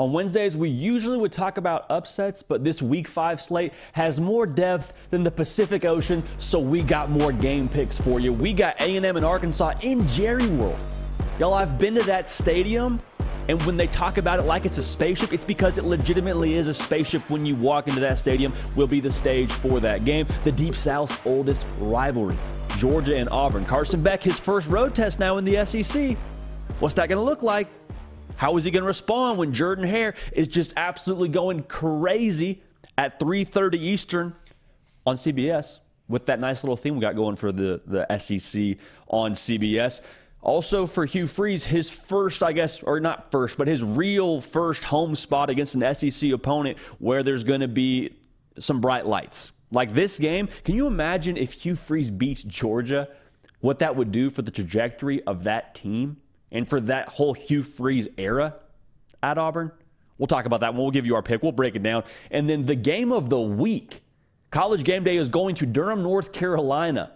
On Wednesdays, we usually would talk about upsets, but this week five slate has more depth than the Pacific Ocean, so we got more game picks for you. We got A&M and Arkansas in Jerry World. Y'all, I've been to that stadium, and when they talk about it like it's a spaceship, it's because it legitimately is a spaceship when you walk into that stadium, will be the stage for that game. The Deep South's oldest rivalry, Georgia and Auburn. Carson Beck, his first road test now in the SEC. What's that going to look like? How is he going to respond when Jordan Hare is just absolutely going crazy at 3:30 Eastern on CBS with that nice little theme we got going for the the SEC on CBS? Also for Hugh Freeze, his first, I guess, or not first, but his real first home spot against an SEC opponent where there's going to be some bright lights. Like this game, can you imagine if Hugh Freeze beats Georgia? What that would do for the trajectory of that team? And for that whole Hugh Freeze era at Auburn. We'll talk about that we'll give you our pick. We'll break it down. And then the game of the week. College game day is going to Durham, North Carolina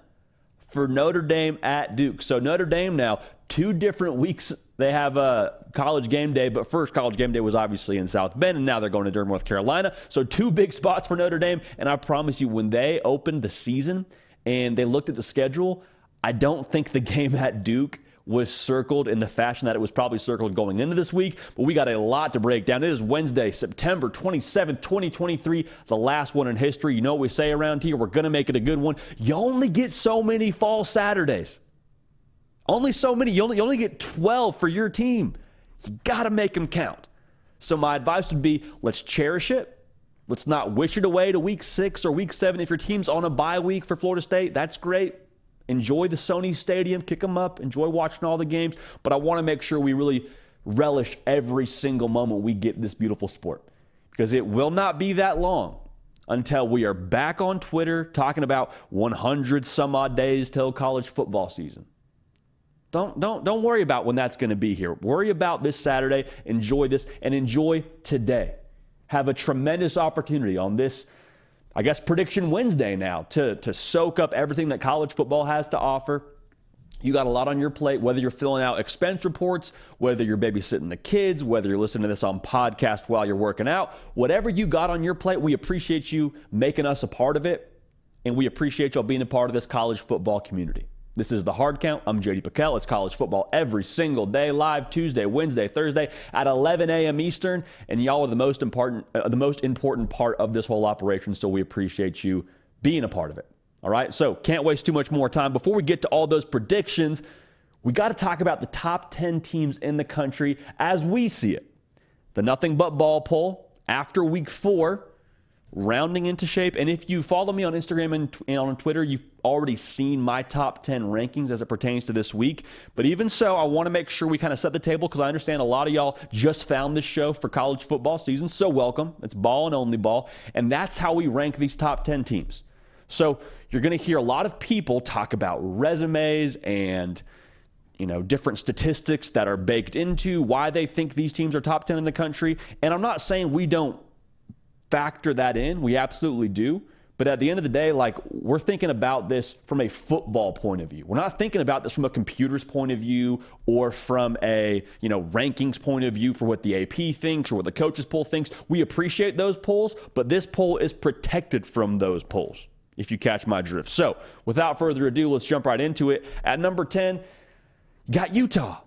for Notre Dame at Duke. So Notre Dame now, two different weeks. They have a college game day, but first college game day was obviously in South Bend, and now they're going to Durham, North Carolina. So two big spots for Notre Dame. And I promise you, when they opened the season and they looked at the schedule, I don't think the game at Duke was circled in the fashion that it was probably circled going into this week. But we got a lot to break down. It is Wednesday, September 27th, 2023, the last one in history. You know what we say around here? We're going to make it a good one. You only get so many fall Saturdays. Only so many. You only, you only get 12 for your team. You got to make them count. So my advice would be let's cherish it. Let's not wish it away to week six or week seven. If your team's on a bye week for Florida State, that's great. Enjoy the Sony Stadium, kick them up, enjoy watching all the games. But I want to make sure we really relish every single moment we get this beautiful sport because it will not be that long until we are back on Twitter talking about 100 some odd days till college football season. Don't, don't, don't worry about when that's going to be here. Worry about this Saturday. Enjoy this and enjoy today. Have a tremendous opportunity on this I guess, Prediction Wednesday now to, to soak up everything that college football has to offer. You got a lot on your plate, whether you're filling out expense reports, whether you're babysitting the kids, whether you're listening to this on podcast while you're working out, whatever you got on your plate, we appreciate you making us a part of it. And we appreciate y'all being a part of this college football community. This is the hard count. I'm JD PicKell. It's college football every single day, live Tuesday, Wednesday, Thursday at 11 a.m. Eastern. And y'all are the most important, uh, the most important part of this whole operation. So we appreciate you being a part of it. All right. So can't waste too much more time. Before we get to all those predictions, we got to talk about the top 10 teams in the country as we see it. The Nothing But Ball poll after week four rounding into shape. And if you follow me on Instagram and, and, on Twitter, you've already seen my top 10 rankings as it pertains to this week. But even so, I want to make sure we kind of set the table because I understand a lot of y'all just found this show for college football season. So welcome. It's ball and only ball. And that's how we rank these top 10 teams. So you're going to hear a lot of people talk about resumes and you know, different statistics that are baked into why they think these teams are top 10 in the country. And I'm not saying we don't factor that in. We absolutely do. But at the end of the day, like we're thinking about this from a football point of view. We're not thinking about this from a computer's point of view or from a, you know, rankings point of view for what the AP thinks or what the coaches poll thinks. We appreciate those polls, but this poll is protected from those polls, if you catch my drift. So without further ado, let's jump right into it. At number 10, got Utah.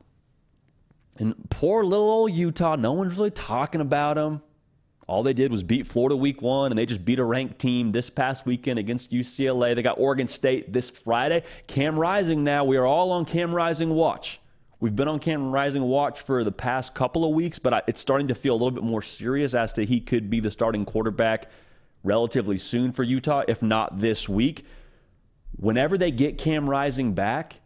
And poor little old Utah, no one's really talking about them. All they did was beat Florida week one, and they just beat a ranked team this past weekend against UCLA. They got Oregon State this Friday. Cam Rising now. We are all on Cam Rising watch. We've been on Cam Rising watch for the past couple of weeks, but it's starting to feel a little bit more serious as to he could be the starting quarterback relatively soon for Utah, if not this week. Whenever they get Cam Rising back,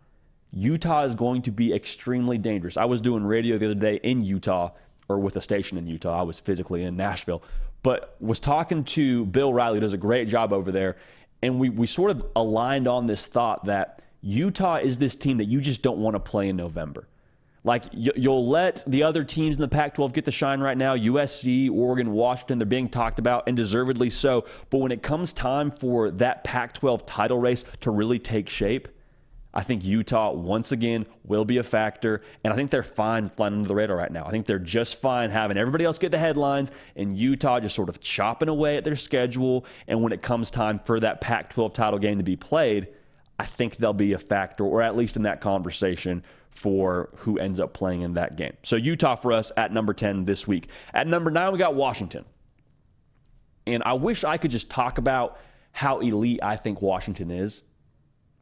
Utah is going to be extremely dangerous. I was doing radio the other day in Utah, with a station in Utah. I was physically in Nashville, but was talking to Bill Riley, does a great job over there. And we, we sort of aligned on this thought that Utah is this team that you just don't want to play in November. Like you'll let the other teams in the Pac 12 get the shine right now USC, Oregon, Washington, they're being talked about and deservedly so. But when it comes time for that Pac 12 title race to really take shape, I think Utah, once again, will be a factor. And I think they're fine flying under the radar right now. I think they're just fine having everybody else get the headlines and Utah just sort of chopping away at their schedule. And when it comes time for that Pac 12 title game to be played, I think they'll be a factor, or at least in that conversation for who ends up playing in that game. So Utah for us at number 10 this week. At number 9 we got Washington. And I wish I could just talk about how elite I think Washington is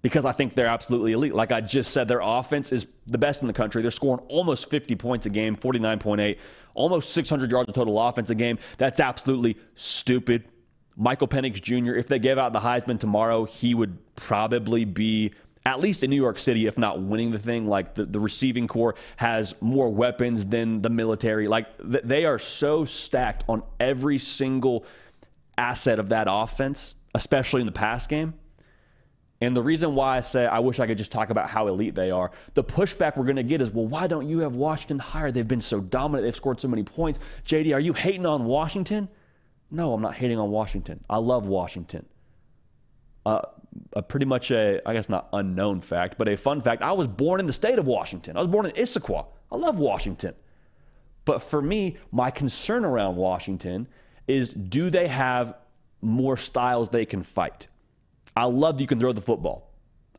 because I think they're absolutely elite. Like I just said, their offense is the best in the country. They're scoring almost 50 points a game, 49.8, almost 600 yards of total offense a game. That's absolutely stupid. Michael Penix Jr., if they gave out the Heisman tomorrow, he would probably be at least in New York City, if not winning the thing. Like the, the receiving core has more weapons than the military. Like th- they are so stacked on every single asset of that offense, especially in the pass game. And the reason why I say I wish I could just talk about how elite they are, the pushback we're going to get is, well, why don't you have Washington higher? They've been so dominant. They've scored so many points. JD, are you hating on Washington? No, I'm not hating on Washington. I love Washington. Uh, a pretty much a, I guess not unknown fact, but a fun fact. I was born in the state of Washington. I was born in Issaquah. I love Washington. But for me, my concern around Washington is do they have more styles they can fight? I love that you can throw the football.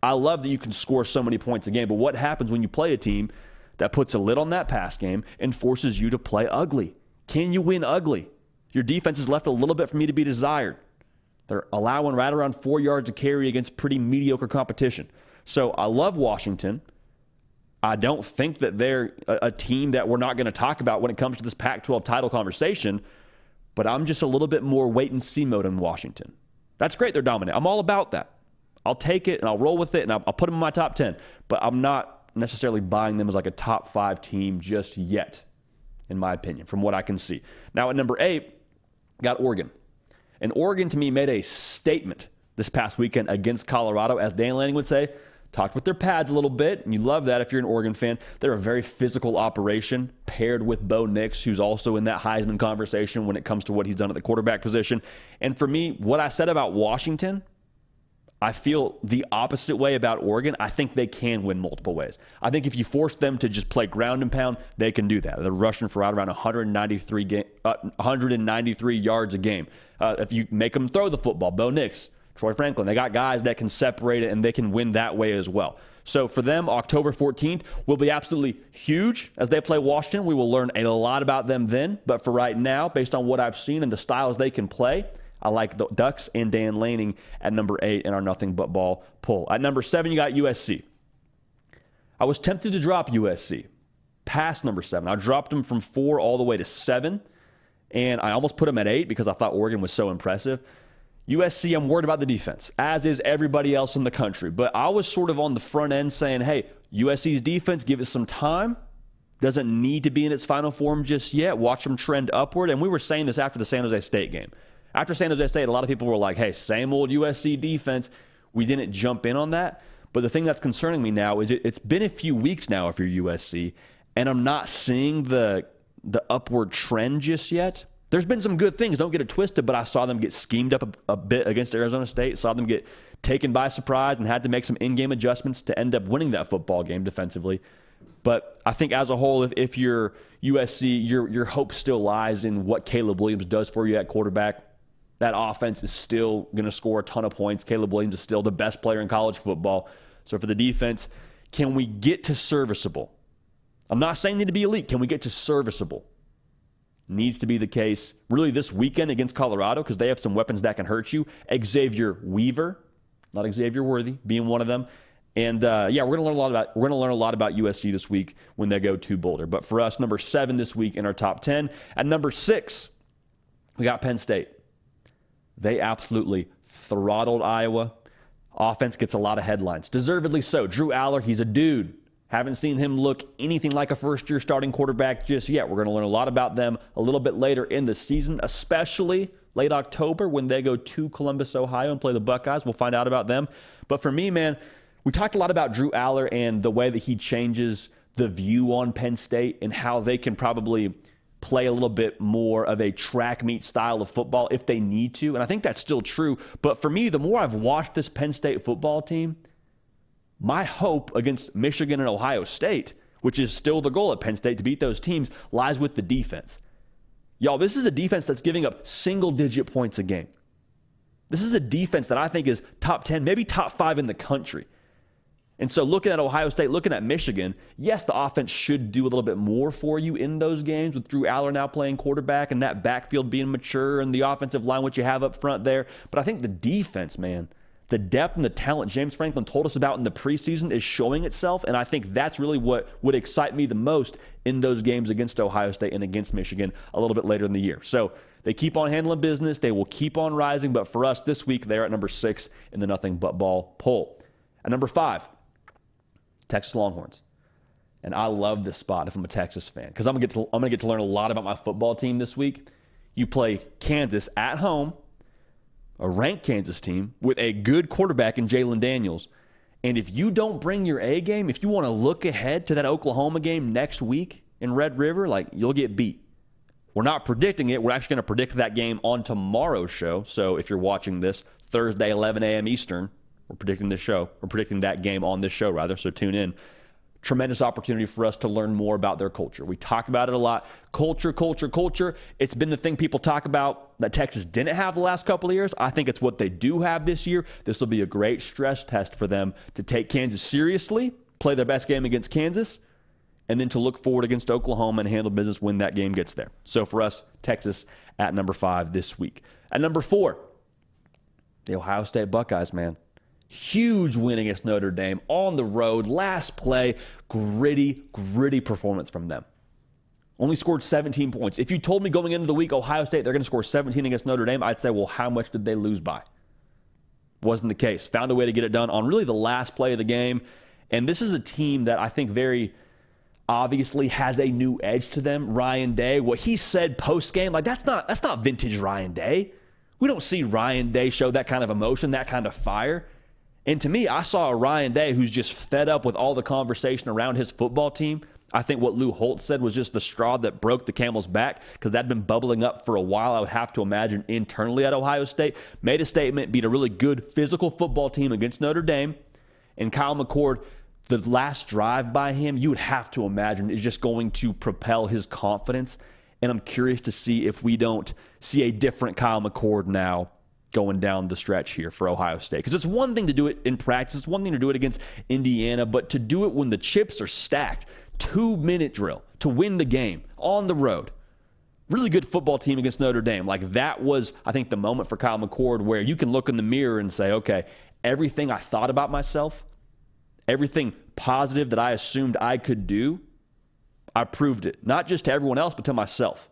I love that you can score so many points a game. But what happens when you play a team that puts a lid on that pass game and forces you to play ugly? Can you win ugly? Your defense is left a little bit for me to be desired. They're allowing right around four yards of carry against pretty mediocre competition. So I love Washington. I don't think that they're a, a team that we're not going to talk about when it comes to this Pac 12 title conversation, but I'm just a little bit more wait and see mode in Washington. That's great. They're dominant. I'm all about that. I'll take it and I'll roll with it and I'll, I'll put them in my top 10, but I'm not necessarily buying them as like a top five team just yet, in my opinion, from what I can see. Now at number eight, got Oregon. And Oregon, to me, made a statement this past weekend against Colorado, as Dan Lanning would say, talked with their pads a little bit, and you love that if you're an Oregon fan. They're a very physical operation, paired with Bo Nix, who's also in that Heisman conversation when it comes to what he's done at the quarterback position. And for me, what I said about Washington, I feel the opposite way about Oregon. I think they can win multiple ways. I think if you force them to just play ground and pound, they can do that. They're rushing for right around 193, game, uh, 193 yards a game. Uh, if you make them throw the football, Bo Nix, Troy Franklin, they got guys that can separate it and they can win that way as well. So for them, October 14th will be absolutely huge as they play Washington. We will learn a lot about them then. But for right now, based on what I've seen and the styles they can play, I like the Ducks and Dan Lanning at number eight in our nothing but ball pull. At number seven, you got USC. I was tempted to drop USC past number seven. I dropped them from four all the way to seven, and I almost put them at eight because I thought Oregon was so impressive. USC, I'm worried about the defense, as is everybody else in the country. But I was sort of on the front end saying, hey, USC's defense, give it some time. Doesn't need to be in its final form just yet. Watch them trend upward. And we were saying this after the San Jose State game. After San Jose State, a lot of people were like, hey, same old USC defense. We didn't jump in on that. But the thing that's concerning me now is it, has been a few weeks now if you're USC, and I'm not seeing the the upward trend just yet. There's been some good things, don't get it twisted, but I saw them get schemed up a, a bit against Arizona State, saw them get taken by surprise and had to make some in-game adjustments to end up winning that football game defensively. But I think as a whole, if, if you're USC, your your hope still lies in what Caleb Williams does for you at quarterback that offense is still going to score a ton of points. Caleb Williams is still the best player in college football. So for the defense, can we get to serviceable? I'm not saying need to be elite. Can we get to serviceable? Needs to be the case really this weekend against Colorado because they have some weapons that can hurt you. Xavier Weaver, not Xavier Worthy, being one of them. And uh, yeah, we're gonna learn a lot about we're gonna learn a lot about USC this week when they go to Boulder. But for us, number seven this week in our top ten. At number six, we got Penn State. They absolutely throttled Iowa. Offense gets a lot of headlines. Deservedly so. Drew Allar, he's a dude. Haven't seen him look anything like a first year starting quarterback just yet. We're going to learn a lot about them a little bit later in the season, especially late October when they go to Columbus, Ohio and play the Buckeyes. We'll find out about them. But for me, man, we talked a lot about Drew Allar and the way that he changes the view on Penn State and how they can probably play a little bit more of a track meet style of football if they need to. And I think that's still true. But for me, the more I've watched this Penn State football team, my hope against Michigan and Ohio State, which is still the goal at Penn State to beat those teams, lies with the defense. Y'all, this is a defense that's giving up single digit points a game. This is a defense that I think is top 10, maybe top five in the country. And so, looking at Ohio State, looking at Michigan, yes, the offense should do a little bit more for you in those games with Drew Allar now playing quarterback and that backfield being mature and the offensive line, what you have up front there. But I think the defense, man, the depth and the talent James Franklin told us about in the preseason is showing itself. And I think that's really what would excite me the most in those games against Ohio State and against Michigan a little bit later in the year. So they keep on handling business. They will keep on rising. But for us this week, they're at number six in the nothing but ball poll. At number five, Texas Longhorns. And I love this spot if I'm a Texas fan because I'm gonna I'm gonna get to learn a lot about my football team this week. You play Kansas at home a ranked Kansas team with a good quarterback in Jalon Daniels. And if you don't bring your A game, if you want to look ahead to that Oklahoma game next week in Red River, like you'll get beat. We're not predicting it. We're actually going to predict that game on tomorrow's show. So if you're watching this Thursday, 11 a.m. Eastern, we're predicting this show. We're predicting that game on this show, rather. So tune in tremendous opportunity for us to learn more about their culture. We talk about it a lot. Culture, culture, culture. It's been the thing people talk about that Texas didn't have the last couple of years. I think it's what they do have this year. This will be a great stress test for them to take Kansas seriously, play their best game against Kansas, and then to look forward against Oklahoma and handle business when that game gets there. So for us, Texas at number five this week. At number four, the Ohio State Buckeyes, man. Huge win against Notre Dame on the road. Last play, gritty, gritty performance from them. Only scored 17 points. If you told me going into the week, Ohio State, they're going to score 17 against Notre Dame, I'd say, well, how much did they lose by? Wasn't the case. Found a way to get it done on really the last play of the game. And this is a team that I think very obviously has a new edge to them. Ryan Day, what he said post game, like that's not that's not vintage Ryan Day. We don't see Ryan Day show that kind of emotion, that kind of fire. And to me, I saw a Ryan Day who's just fed up with all the conversation around his football team. I think what Lou Holtz said was just the straw that broke the camel's back because that'd been bubbling up for a while. I would have to imagine internally at Ohio State. Made a statement, beat a really good physical football team against Notre Dame. And Kyle McCord, the last drive by him, you would have to imagine is just going to propel his confidence. And I'm curious to see if we don't see a different Kyle McCord now going down the stretch here for Ohio State. Because it's one thing to do it in practice, it's one thing to do it against Indiana, but to do it when the chips are stacked, two minute drill to win the game on the road. Really good football team against Notre Dame. Like that was, I think, the moment for Kyle McCord where you can look in the mirror and say, okay, everything I thought about myself, everything positive that I assumed I could do, I proved it. Not just to everyone else, but to myself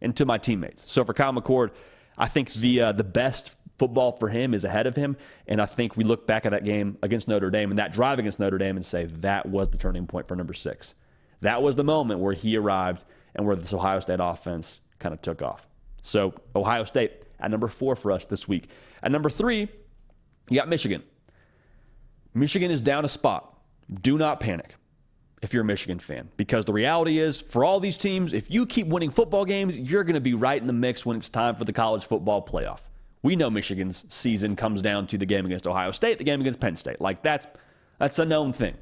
and to my teammates. So for Kyle McCord, I think the uh, the best football for him is ahead of him. And I think we look back at that game against Notre Dame and that drive against Notre Dame and say that was the turning point for number six. That was the moment where he arrived and where this Ohio State offense kind of took off. So Ohio State at number four for us this week. At number three, you got Michigan. Michigan is down a spot. Do not panic if you're a Michigan fan. Because the reality is, for all these teams, if you keep winning football games, you're going to be right in the mix when it's time for the college football playoff. We know Michigan's season comes down to the game against Ohio State, the game against Penn State. Like that's that's a known thing.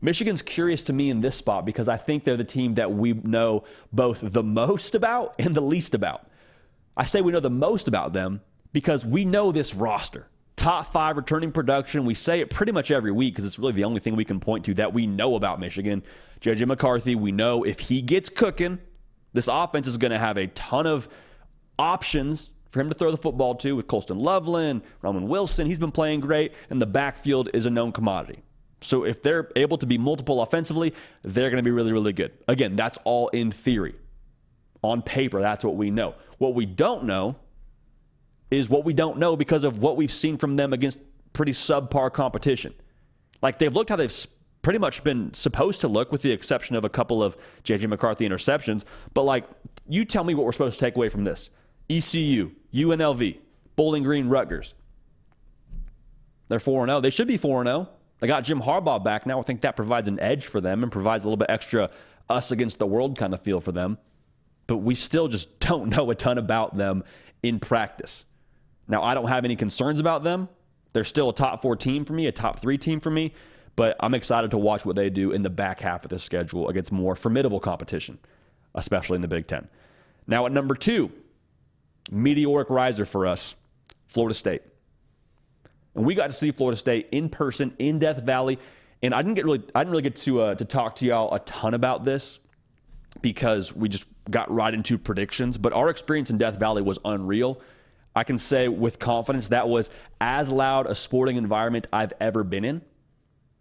Michigan's curious to me in this spot because I think they're the team that we know both the most about and the least about. I say we know the most about them because we know this roster top five returning production. We say it pretty much every week because it's really the only thing we can point to that we know about Michigan. JJ McCarthy, we know if he gets cooking, this offense is going to have a ton of options for him to throw the football to with Colston Loveland, Roman Wilson. He's been playing great, and the backfield is a known commodity. So if they're able to be multiple offensively, they're going to be really, really good. Again, that's all in theory. On paper, that's what we know. What we don't know is what we don't know because of what we've seen from them against pretty subpar competition. Like they've looked how they've pretty much been supposed to look, with the exception of a couple of JJ McCarthy interceptions. But like, you tell me what we're supposed to take away from this: ECU, UNLV, Bowling Green, Rutgers. They're 4 0. They should be 4 0. They got Jim Harbaugh back now. I think that provides an edge for them and provides a little bit extra us against the world kind of feel for them. But we still just don't know a ton about them in practice. Now, I don't have any concerns about them. They're still a top four team for me, a top three team for me, but I'm excited to watch what they do in the back half of the schedule against more formidable competition, especially in the Big Ten. Now, at number two, meteoric riser for us, Florida State. And we got to see Florida State in person in Death Valley. And I didn't get really, I didn't really get to uh, to talk to y'all a ton about this because we just got right into predictions. But our experience in Death Valley was unreal. I can say with confidence that was as loud a sporting environment I've ever been in.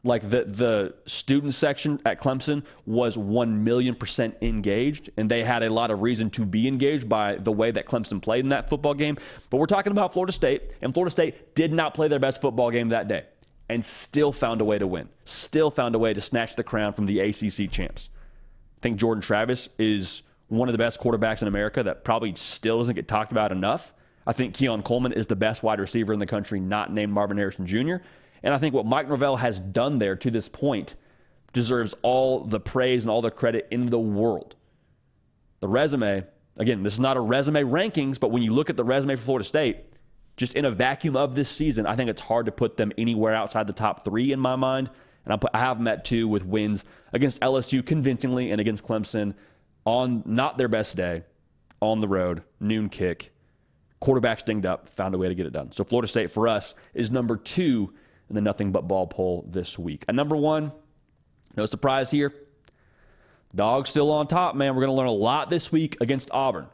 Like the the student section at Clemson was one million percent engaged, and they had a lot of reason to be engaged by the way that Clemson played in that football game. But we're talking about Florida State, and Florida State did not play their best football game that day, and still found a way to win. Still found a way to snatch the crown from the ACC champs. I think Jordan Travis is one of the best quarterbacks in America that probably still doesn't get talked about enough. I think Keon Coleman is the best wide receiver in the country, not named Marvin Harrison Jr. And I think what Mike Norvell has done there to this point deserves all the praise and all the credit in the world. The resume, again, this is not a resume rankings, but when you look at the resume for Florida State, just in a vacuum of this season, I think it's hard to put them anywhere outside the top three in my mind. And I, put, I have them at two with wins against LSU convincingly and against Clemson on not their best day, on the road, noon kick. Quarterback's dinged up, found a way to get it done. So Florida State for us is number two in the nothing but ball poll this week. And number one, no surprise here. Dogs still on top, man. We're going to learn a lot this week against Auburn.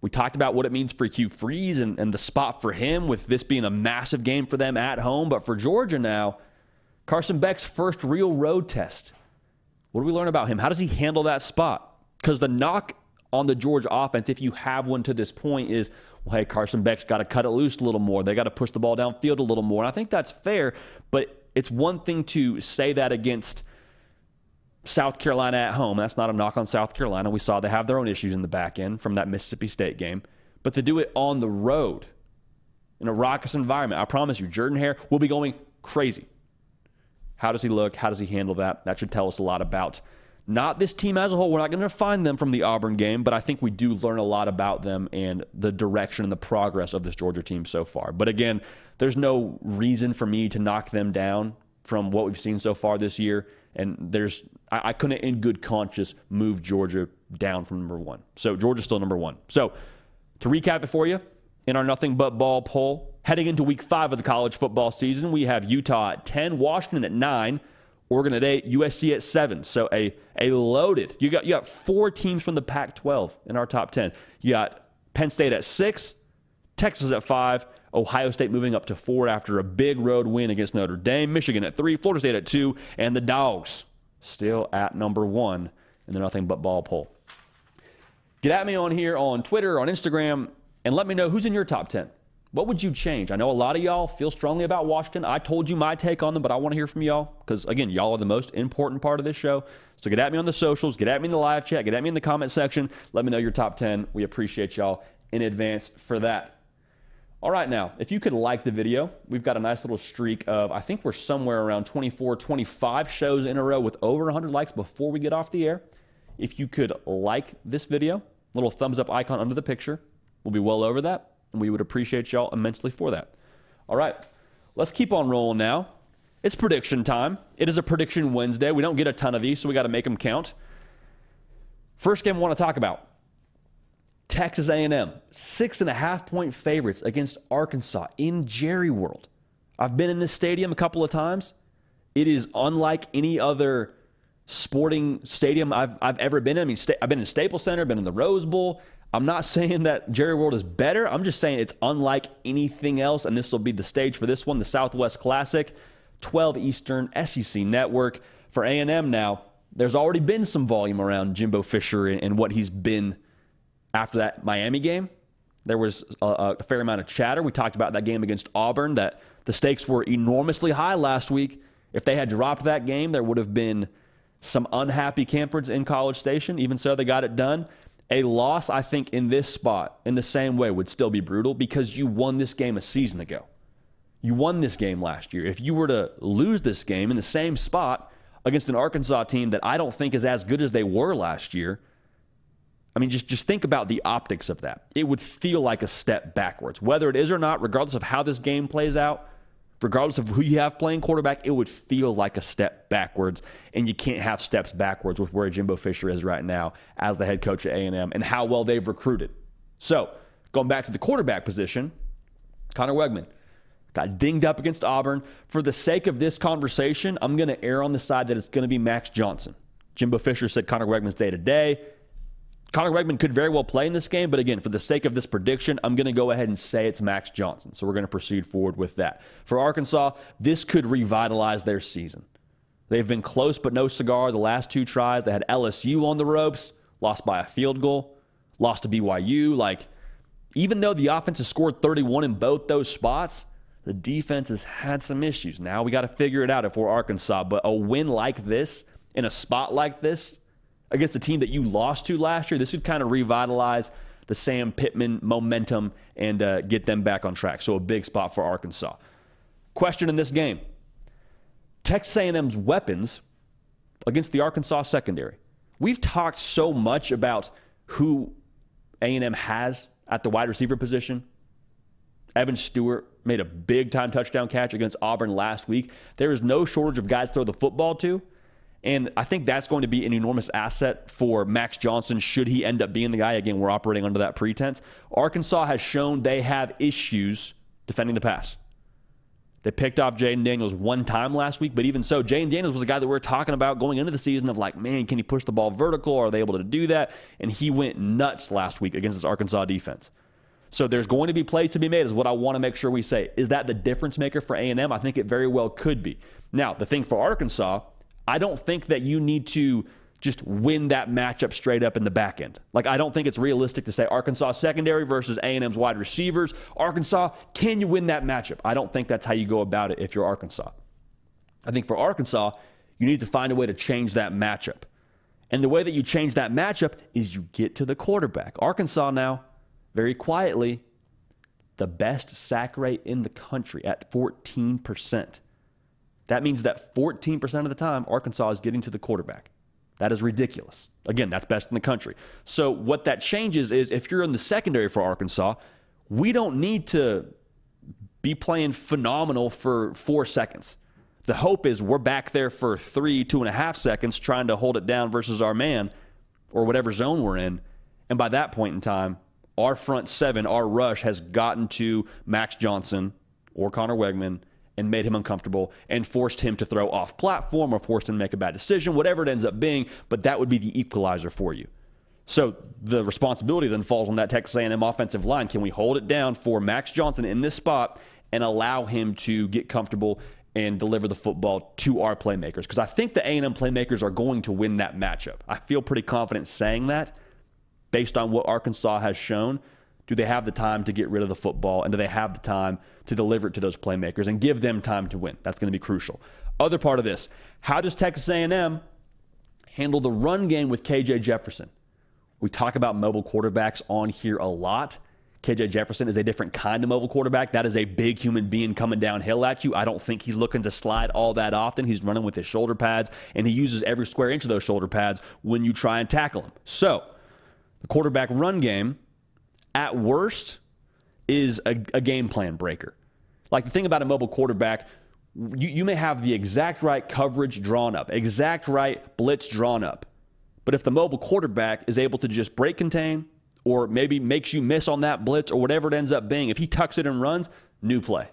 We talked about what it means for Hugh Freeze and, and the spot for him with this being a massive game for them at home. But for Georgia now, Carson Beck's first real road test. What do we learn about him? How does he handle that spot? Because the knock on the Georgia offense, if you have one to this point, is well, hey, Carson Beck's got to cut it loose a little more. They got to push the ball downfield a little more. And I think that's fair, but it's one thing to say that against South Carolina at home. That's not a knock on South Carolina. We saw they have their own issues in the back end from that Mississippi State game. But to do it on the road in a raucous environment, I promise you, Jordan Hare will be going crazy. How does he look? How does he handle that? That should tell us a lot about not this team as a whole. We're not going to find them from the Auburn game, but I think we do learn a lot about them and the direction and the progress of this Georgia team so far. But again, there's no reason for me to knock them down from what we've seen so far this year. And there's, I, I couldn't in good conscience move Georgia down from number one. So Georgia's still number one. So to recap it for you, in our nothing but ball poll, heading into week five of the college football season, we have Utah at 10, Washington at 9, Oregon at eight, USC at seven. So a a loaded. You got you got four teams from the Pac-12 in our top ten. You got Penn State at six, Texas at five, Ohio State moving up to four after a big road win against Notre Dame, Michigan at three, Florida State at two, and the Dogs still at number one in the nothing but ball poll. Get at me on here on Twitter, on Instagram, and let me know who's in your top ten. What would you change? I know a lot of y'all feel strongly about Washington. I told you my take on them, but I want to hear from y'all because, again, y'all are the most important part of this show. So get at me on the socials, get at me in the live chat, get at me in the comment section. Let me know your top 10. We appreciate y'all in advance for that. All right, now, if you could like the video, we've got a nice little streak of, I think we're somewhere around 24, 25 shows in a row with over 100 likes before we get off the air. If you could like this video, little thumbs up icon under the picture, we'll be well over that. And we would appreciate y'all immensely for that. All right, let's keep on rolling now. It's prediction time. It is a prediction Wednesday. We don't get a ton of these, so we got to make them count. First game I want to talk about Texas A&M, six and a half point favorites against Arkansas in Jerry World. I've been in this stadium a couple of times. It is unlike any other sporting stadium I've, I've ever been in. I mean, I've been in Staples Center, been in the Rose Bowl. I'm not saying that Jerry World is better. I'm just saying it's unlike anything else, and this will be the stage for this one, the Southwest Classic, 12 Eastern, SEC Network. For A&M now, there's already been some volume around Jimbo Fisher and what he's been after that Miami game. There was a, a fair amount of chatter. We talked about that game against Auburn, that the stakes were enormously high last week, If they had dropped that game, there would have been some unhappy campers in College Station. Even so, they got it done. A loss, I think, in this spot, in the same way, would still be brutal because you won this game a season ago. You won this game last year. If you were to lose this game in the same spot against an Arkansas team that I don't think is as good as they were last year, I mean, just, just think about the optics of that. It would feel like a step backwards. Whether it is or not, regardless of how this game plays out, regardless of who you have playing quarterback, it would feel like a step backwards. And you can't have steps backwards with where Jimbo Fisher is right now as the head coach at A&M and how well they've recruited. So, going back to the quarterback position, Conner Weigman got dinged up against Auburn. For the sake of this conversation, I'm going to err on the side that it's going to be Max Johnson. Jimbo Fisher said Conner Weigman's day to day. Conner Weigman could very well play in this game, but again, for the sake of this prediction, I'm going to go ahead and say it's Max Johnson. So we're going to proceed forward with that. For Arkansas, this could revitalize their season. They've been close but no cigar the last two tries. They had LSU on the ropes, lost by a field goal, lost to BYU. Like, even though the offense has scored 31 in both those spots, the defense has had some issues. Now we got to figure it out if we're Arkansas. But a win like this, in a spot like this, against a team that you lost to last year, this would kind of revitalize the Sam Pittman momentum and uh, get them back on track. So a big spot for Arkansas. Question in this game: Texas A&M's weapons against the Arkansas secondary. We've talked so much about who A&M has at the wide receiver position. Evan Stewart made a big time touchdown catch against Auburn last week. There is no shortage of guys to throw the football to. And I think that's going to be an enormous asset for Max Johnson should he end up being the guy. Again, we're operating under that pretense. Arkansas has shown they have issues defending the pass. They picked off Jayden Daniels one time last week, but even so, Jayden Daniels was a guy that we are talking about going into the season of like, man, can he push the ball vertical? Are they able to do that? And he went nuts last week against this Arkansas defense. So there's going to be plays to be made, is what I want to make sure we say. Is that the difference maker for A&M? I think it very well could be. Now, the thing for Arkansas I don't think that you need to just win that matchup straight up in the back end. Like I don't think it's realistic to say Arkansas secondary versus A&M's wide receivers. Arkansas, can you win that matchup? I don't think that's how you go about it if you're Arkansas. I think for Arkansas, you need to find a way to change that matchup. And the way that you change that matchup is you get to the quarterback. Arkansas now, very quietly, the best sack rate in the country at 14%. That means that 14% of the time, Arkansas is getting to the quarterback. That is ridiculous. Again, that's best in the country. So, what that changes is if you're in the secondary for Arkansas, we don't need to be playing phenomenal for four seconds. The hope is we're back there for three, two and a half seconds trying to hold it down versus our man or whatever zone we're in. And by that point in time, our front seven, our rush has gotten to Max Johnson or Conner Weigman and made him uncomfortable and forced him to throw off platform or forced him to make a bad decision, whatever it ends up being, but that would be the equalizer for you. So the responsibility then falls on that Texas A&M offensive line. Can we hold it down for Max Johnson in this spot and allow him to get comfortable and deliver the football to our playmakers? Because I think the A&M playmakers are going to win that matchup. I feel pretty confident saying that based on what Arkansas has shown do they have the time to get rid of the football and do they have the time to deliver it to those playmakers and give them time to win that's going to be crucial other part of this how does texas a&m handle the run game with kj jefferson we talk about mobile quarterbacks on here a lot KJ Jefferson is a different kind of mobile quarterback. That is a big human being coming downhill at you. I don't think he's looking to slide all that often. He's running with his shoulder pads, and he uses every square inch of those shoulder pads when you try and tackle him. So, the quarterback run game at worst, is a, a game plan breaker. Like the thing about a mobile quarterback, you, you may have the exact right coverage drawn up, exact right blitz drawn up. But if the mobile quarterback is able to just break contain or maybe makes you miss on that blitz or whatever it ends up being, if he tucks it and runs, new play.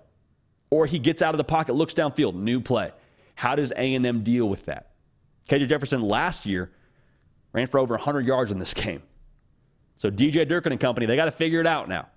Or he gets out of the pocket, looks downfield, new play. How does A&M deal with that? KJ Jefferson last year ran for over 100 yards in this game. So DJ Durkin and company, they got to figure it out now.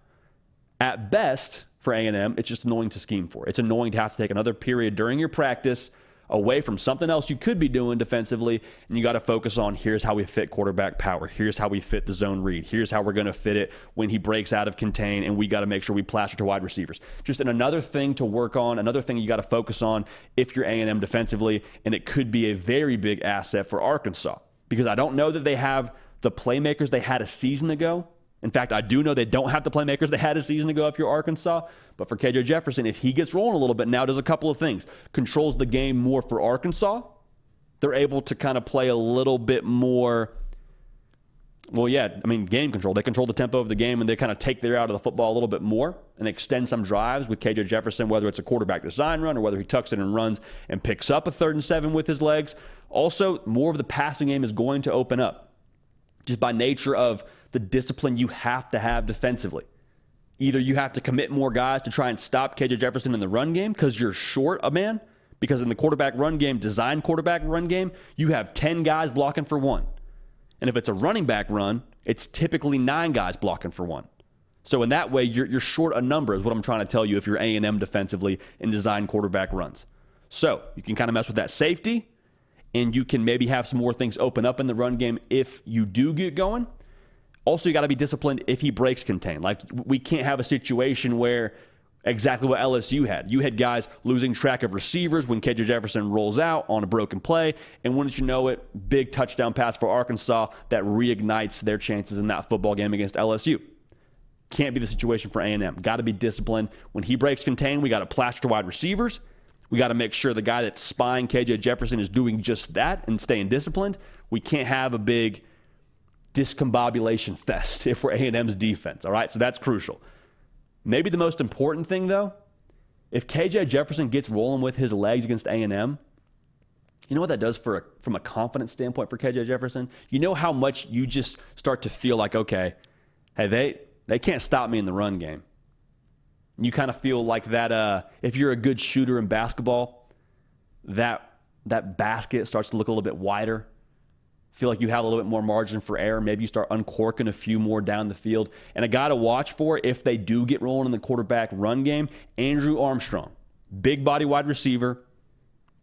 At best, for A&M, it's just annoying to scheme for. It's annoying to have to take another period during your practice away from something else you could be doing defensively, and you got to focus on here's how we fit quarterback power, here's how we fit the zone read, here's how we're going to fit it when he breaks out of contain, and we got to make sure we plaster to wide receivers. Just another thing to work on, another thing you got to focus on if you're A&M defensively, and it could be a very big asset for Arkansas because I don't know that they have the playmakers they had a season ago in fact, I do know they don't have the playmakers they had a season ago if you're Arkansas. But for KJ Jefferson, if he gets rolling a little bit now, does a couple of things. Controls the game more for Arkansas. They're able to kind of play a little bit more. Well, yeah, I mean, game control. They control the tempo of the game and they kind of take their out of the football a little bit more and extend some drives with KJ Jefferson, whether it's a quarterback design run or whether he tucks it and runs and picks up a third and seven with his legs. Also, more of the passing game is going to open up just by nature of the discipline you have to have defensively. Either you have to commit more guys to try and stop KJ Jefferson in the run game because you're short a man, because in the quarterback run game, design quarterback run game, you have 10 guys blocking for one. And if it's a running back run, it's typically nine guys blocking for one. So in that way, you're, you're short a number, is what I'm trying to tell you if you're A&M defensively in design quarterback runs. So you can kind of mess with that safety, and you can maybe have some more things open up in the run game if you do get going. Also, you got to be disciplined if he breaks contain. Like, we can't have a situation where exactly what LSU had. You had guys losing track of receivers when KJ Jefferson rolls out on a broken play. And wouldn't you know it, big touchdown pass for Arkansas that reignites their chances in that football game against LSU. Can't be the situation for A&M. Got to be disciplined. When he breaks contain, we got to plaster wide receivers. We got to make sure the guy that's spying KJ Jefferson is doing just that and staying disciplined. We can't have a big – discombobulation fest if we're A&M's defense, all right? So that's crucial. Maybe the most important thing though, if KJ Jefferson gets rolling with his legs against A&M, you know what that does for a, from a confidence standpoint for KJ Jefferson? You know how much you just start to feel like, okay, hey, they they can't stop me in the run game. You kind of feel like that uh, if you're a good shooter in basketball, that that basket starts to look a little bit wider feel like you have a little bit more margin for error. Maybe you start uncorking a few more down the field. And a guy to watch for if they do get rolling in the quarterback run game, Andrew Armstrong. Big body wide receiver,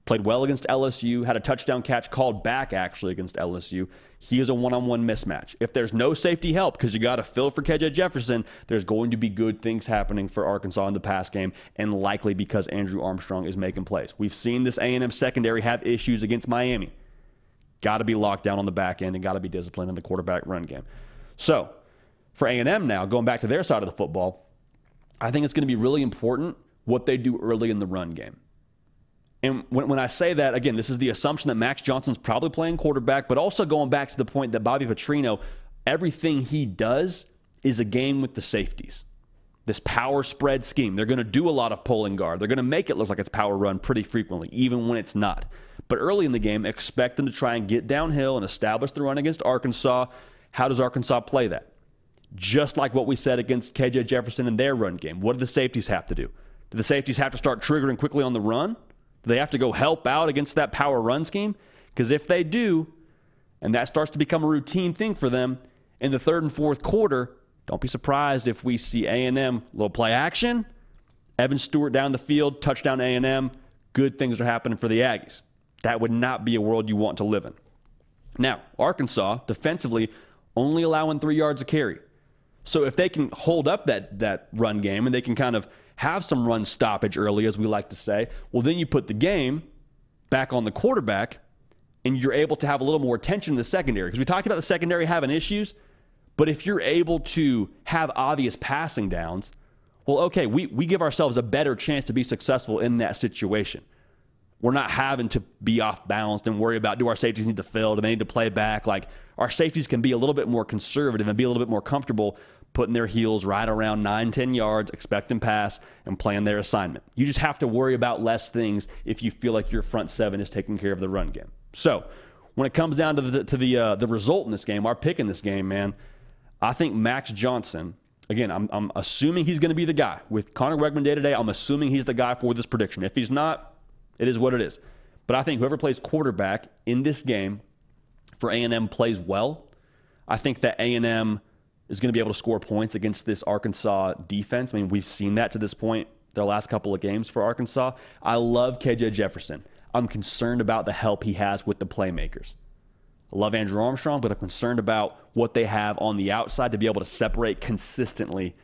played well against LSU, had a touchdown catch called back actually against LSU. He is a one on one mismatch. If there's no safety help because you got to fill for KJ Jefferson, there's going to be good things happening for Arkansas in the pass game, and likely because Andrew Armstrong is making plays. We've seen this A&M secondary have issues against Miami. Got to be locked down on the back end and got to be disciplined in the quarterback run game. So for A&M now, going back to their side of the football, I think it's going to be really important what they do early in the run game. And when, when I say that, again, this is the assumption that Max Johnson's probably playing quarterback, but also going back to the point that Bobby Petrino, everything he does is a game with the safeties. This power spread scheme. They're going to do a lot of pulling guard. They're going to make it look like it's power run pretty frequently, even when it's not. But early in the game, expect them to try and get downhill and establish the run against Arkansas. How does Arkansas play that? Just like what we said against KJ Jefferson in their run game. What do the safeties have to do? Do the safeties have to start triggering quickly on the run? Do they have to go help out against that power run scheme? Because if they do, and that starts to become a routine thing for them in the third and fourth quarter, don't be surprised if we see A&M little play action, Evan Stewart down the field, touchdown A&M. Good things are happening for the Aggies. That would not be a world you want to live in. Now, Arkansas defensively only allowing three yards of carry. So if they can hold up that that run game and they can kind of have some run stoppage early, as we like to say, well, then you put the game back on the quarterback and you're able to have a little more attention in the secondary. Because we talked about the secondary having issues, but if you're able to have obvious passing downs, well, okay, we, we give ourselves a better chance to be successful in that situation. We're not having to be off balance and worry about do our safeties need to fill? Do they need to play back? Like our safeties can be a little bit more conservative and be a little bit more comfortable putting their heels right around 9, 10 yards, expecting pass, and playing their assignment. You just have to worry about less things if you feel like your front seven is taking care of the run game. So when it comes down to the to the uh, the result in this game, our pick in this game, man, I think Max Johnson. Again, I'm, I'm assuming he's going to be the guy with Conner Weigman day to day. I'm assuming he's the guy for this prediction. If he's not, it is what it is. But I think whoever plays quarterback in this game for A&M plays well. I think that A&M is going to be able to score points against this Arkansas defense. I mean, we've seen that to this point their last couple of games for Arkansas. I love KJ Jefferson. I'm concerned about the help he has with the playmakers. I love Andrew Armstrong, but I'm concerned about what they have on the outside to be able to separate consistently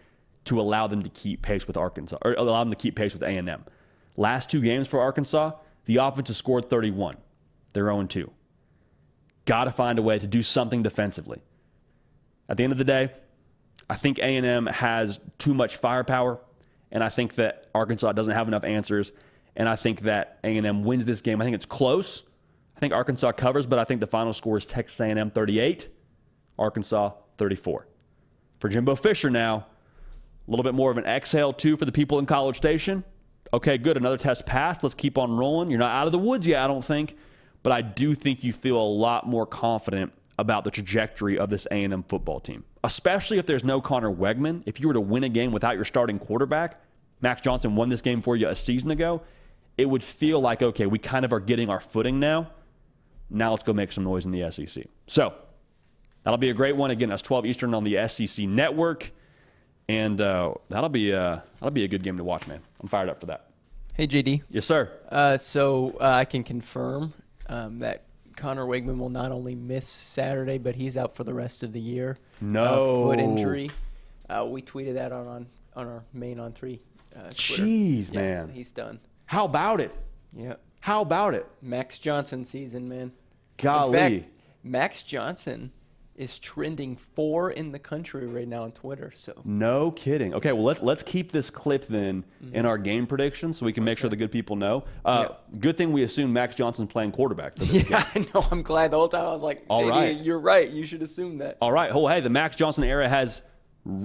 to allow them to keep pace with Arkansas or allow them to keep pace with A&M. Last two games for Arkansas, the offense has scored 31. They're 0 2. Got to find a way to do something defensively. At the end of the day, I think A&M has too much firepower, and I think that Arkansas doesn't have enough answers. And I think that A&M wins this game. I think it's close. I think Arkansas covers, but I think the final score is Texas A&M 38, Arkansas 34. For Jimbo Fisher now, a little bit more of an exhale too for the people in College Station. Okay, good. Another test passed. Let's keep on rolling. You're not out of the woods yet, I don't think, but I do think you feel a lot more confident about the trajectory of this A&M football team, especially if there's no Conner Weigman. If you were to win a game without your starting quarterback, Max Johnson won this game for you a season ago, it would feel like, okay, we kind of are getting our footing now. Now let's go make some noise in the SEC. So that'll be a great one. Again, that's 12 Eastern on the SEC network. And uh, that'll be uh, that'll be a good game to watch, man. I'm fired up for that. Hey JD. Yes, sir. Uh, so uh, I can confirm um, that Conner Weigman will not only miss Saturday, but he's out for the rest of the year. No foot injury. Uh, we tweeted that on on, on our main on three. Uh, Jeez, yeah, man. He's done. How about it? Yeah. How about it? Max Johnson season, man. Golly. In fact, Max Johnson is trending four in the country right now on Twitter. So no kidding. Okay, well let's let's keep this clip then mm-hmm. in our game predictions so we can make okay. sure the good people know. Uh, yeah. Good thing we assume Max Johnson's playing quarterback for this yeah, game. I know. I'm glad the whole time I was like, All right. you're right. You should assume that. All right. Well, hey, the Max Johnson era has,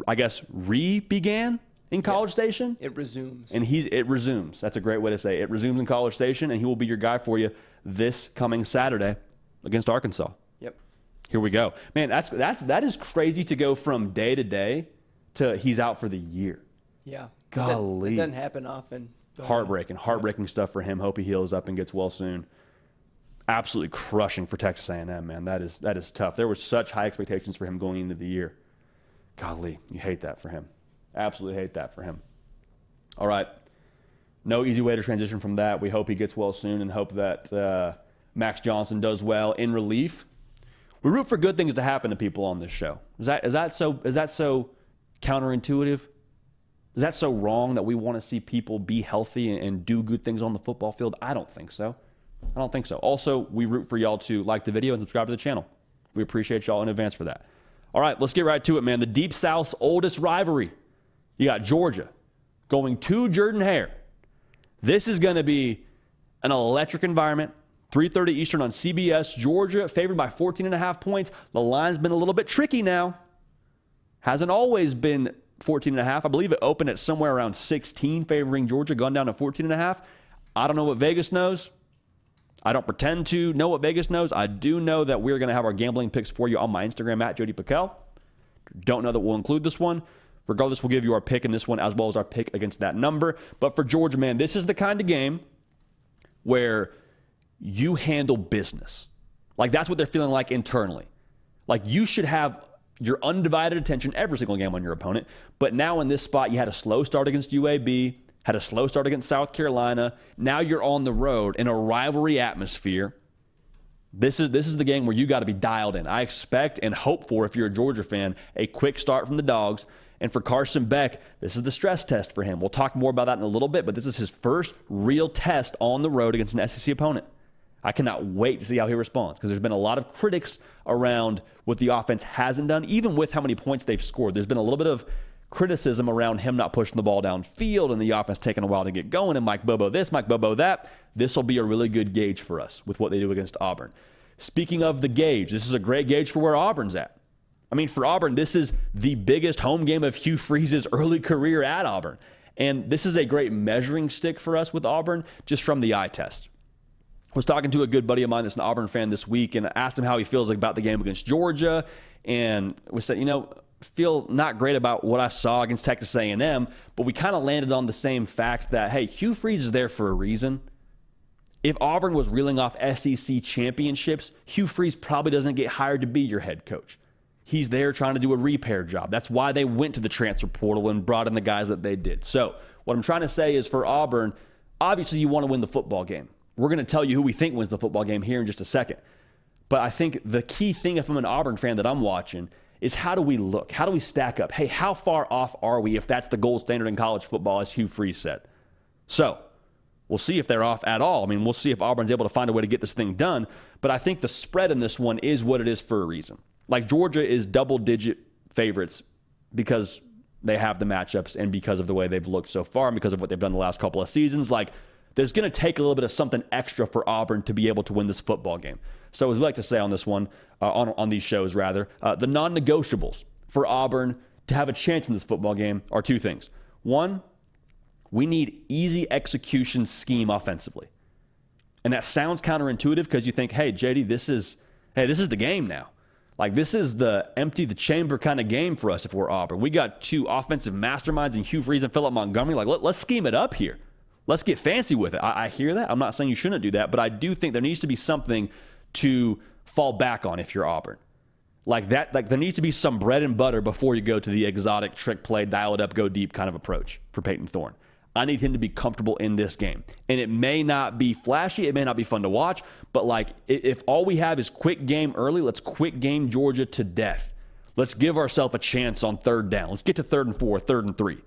I guess, re-began in College yes. Station. It resumes. And he it resumes. That's a great way to say it. it resumes in College Station, and he will be your guy for you this coming Saturday against Arkansas. Here we go. Man, that's that's that is crazy to go from day to day to he's out for the year. Yeah. Golly. It doesn't happen often. Heartbreaking, heartbreaking stuff for him. Hope he heals up and gets well soon. Absolutely crushing for Texas A&M, man. That is that is tough. There were such high expectations for him going into the year. Golly, you hate that for him. Absolutely hate that for him. All right. No easy way to transition from that. We hope he gets well soon and hope that uh, Max Johnson does well in relief we root for good things to happen to people on this show. Is that is that so is that so counterintuitive? Is that so wrong that we want to see people be healthy and, and do good things on the football field? I don't think so. I don't think so. Also, we root for y'all to like the video and subscribe to the channel. We appreciate y'all in advance for that. All right, let's get right to it, man. The Deep South's oldest rivalry. You got Georgia going to Jordan Hare. This is going to be an electric environment. 3:30 Eastern on CBS. Georgia favored by 14 and a half points. The line's been a little bit tricky now. Hasn't always been 14 and a half. I believe it opened at somewhere around 16 favoring Georgia, gone down to 14 and a half. I don't know what Vegas knows. I don't pretend to know what Vegas knows. I do know that we're going to have our gambling picks for you on my Instagram at JD Pickell. Don't know that we'll include this one. Regardless, we'll give you our pick in this one as well as our pick against that number. But for Georgia, man, this is the kind of game where you handle business. Like that's what they're feeling like internally. Like you should have your undivided attention every single game on your opponent. But now in this spot, you had a slow start against UAB, had a slow start against South Carolina. Now you're on the road in a rivalry atmosphere. This is this is the game where you got to be dialed in. I expect and hope for, if you're a Georgia fan, a quick start from the dogs. And for Carson Beck, this is the stress test for him. We'll talk more about that in a little bit, but this is his first real test on the road against an SEC opponent. I cannot wait to see how he responds because there's been a lot of critics around what the offense hasn't done, even with how many points they've scored. There's been a little bit of criticism around him not pushing the ball downfield and the offense taking a while to get going, and Mike Bobo this, Mike Bobo that. This will be a really good gauge for us with what they do against Auburn. Speaking of the gauge, this is a great gauge for where Auburn's at. I mean, for Auburn, this is the biggest home game of Hugh Freeze's early career at Auburn. And this is a great measuring stick for us with Auburn just from the eye test was talking to a good buddy of mine that's an Auburn fan this week and asked him how he feels about the game against Georgia and we said, you know, feel not great about what I saw against Texas A&M, but we kind of landed on the same fact that hey, Hugh Freeze is there for a reason. If Auburn was reeling off SEC championships, Hugh Freeze probably doesn't get hired to be your head coach. He's there trying to do a repair job. That's why they went to the transfer portal and brought in the guys that they did. So, what I'm trying to say is for Auburn, obviously you want to win the football game. We're going to tell you who we think wins the football game here in just a second. But I think the key thing, if I'm an Auburn fan that I'm watching, is how do we look? How do we stack up? Hey, how far off are we if that's the gold standard in college football, as Hugh Freeze said? So we'll see if they're off at all. I mean, we'll see if Auburn's able to find a way to get this thing done. But I think the spread in this one is what it is for a reason. Like Georgia is double digit favorites because they have the matchups and because of the way they've looked so far and because of what they've done the last couple of seasons. Like, there's going to take a little bit of something extra for Auburn to be able to win this football game. So, as we like to say on this one, uh, on, on these shows rather, uh, the non negotiables for Auburn to have a chance in this football game are two things. One, we need easy execution scheme offensively. And that sounds counterintuitive because you think, hey, JD, this is hey, this is the game now. Like this is the empty the chamber kind of game for us if we're Auburn. We got two offensive masterminds in Hugh Freeze and Philip Montgomery. Like let, us scheme it up here. Let's get fancy with it. I, I hear that. I'm not saying you shouldn't do that, but I do think there needs to be something to fall back on if you're Auburn. Like that, like there needs to be some bread and butter before you go to the exotic trick play, dial it up, go deep kind of approach for Payton Thorne. I need him to be comfortable in this game. And it may not be flashy, it may not be fun to watch, but like if all we have is quick game early, let's quick game Georgia to death. Let's give ourselves a chance on third down. Let's get to third and four, third and three.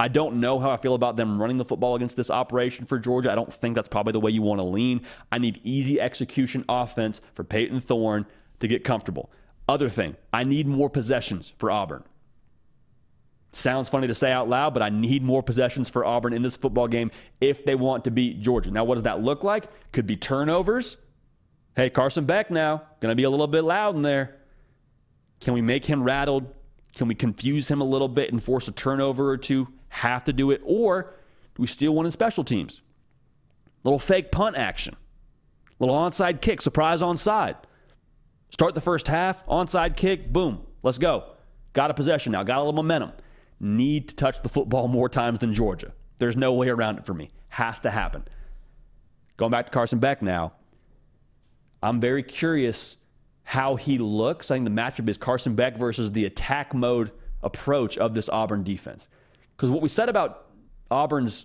I don't know how I feel about them running the football against this operation for Georgia. I don't think that's probably the way you want to lean. I need easy execution offense for Payton Thorne to get comfortable. Other thing, I need more possessions for Auburn. Sounds funny to say out loud, but I need more possessions for Auburn in this football game if they want to beat Georgia. Now, what does that look like? Could be turnovers. Hey, Carson Beck now, going to be a little bit loud in there. Can we make him rattled? Can we confuse him a little bit and force a turnover or two? Have to do it, or do we steal one in special teams? Little fake punt action, little onside kick, surprise onside. Start the first half, onside kick, boom, let's go. Got a possession now, got a little momentum. Need to touch the football more times than Georgia. There's no way around it for me. Has to happen. Going back to Carson Beck now, I'm very curious how he looks. I think the matchup is Carson Beck versus the attack mode approach of this Auburn defense. Because what we said about Auburn's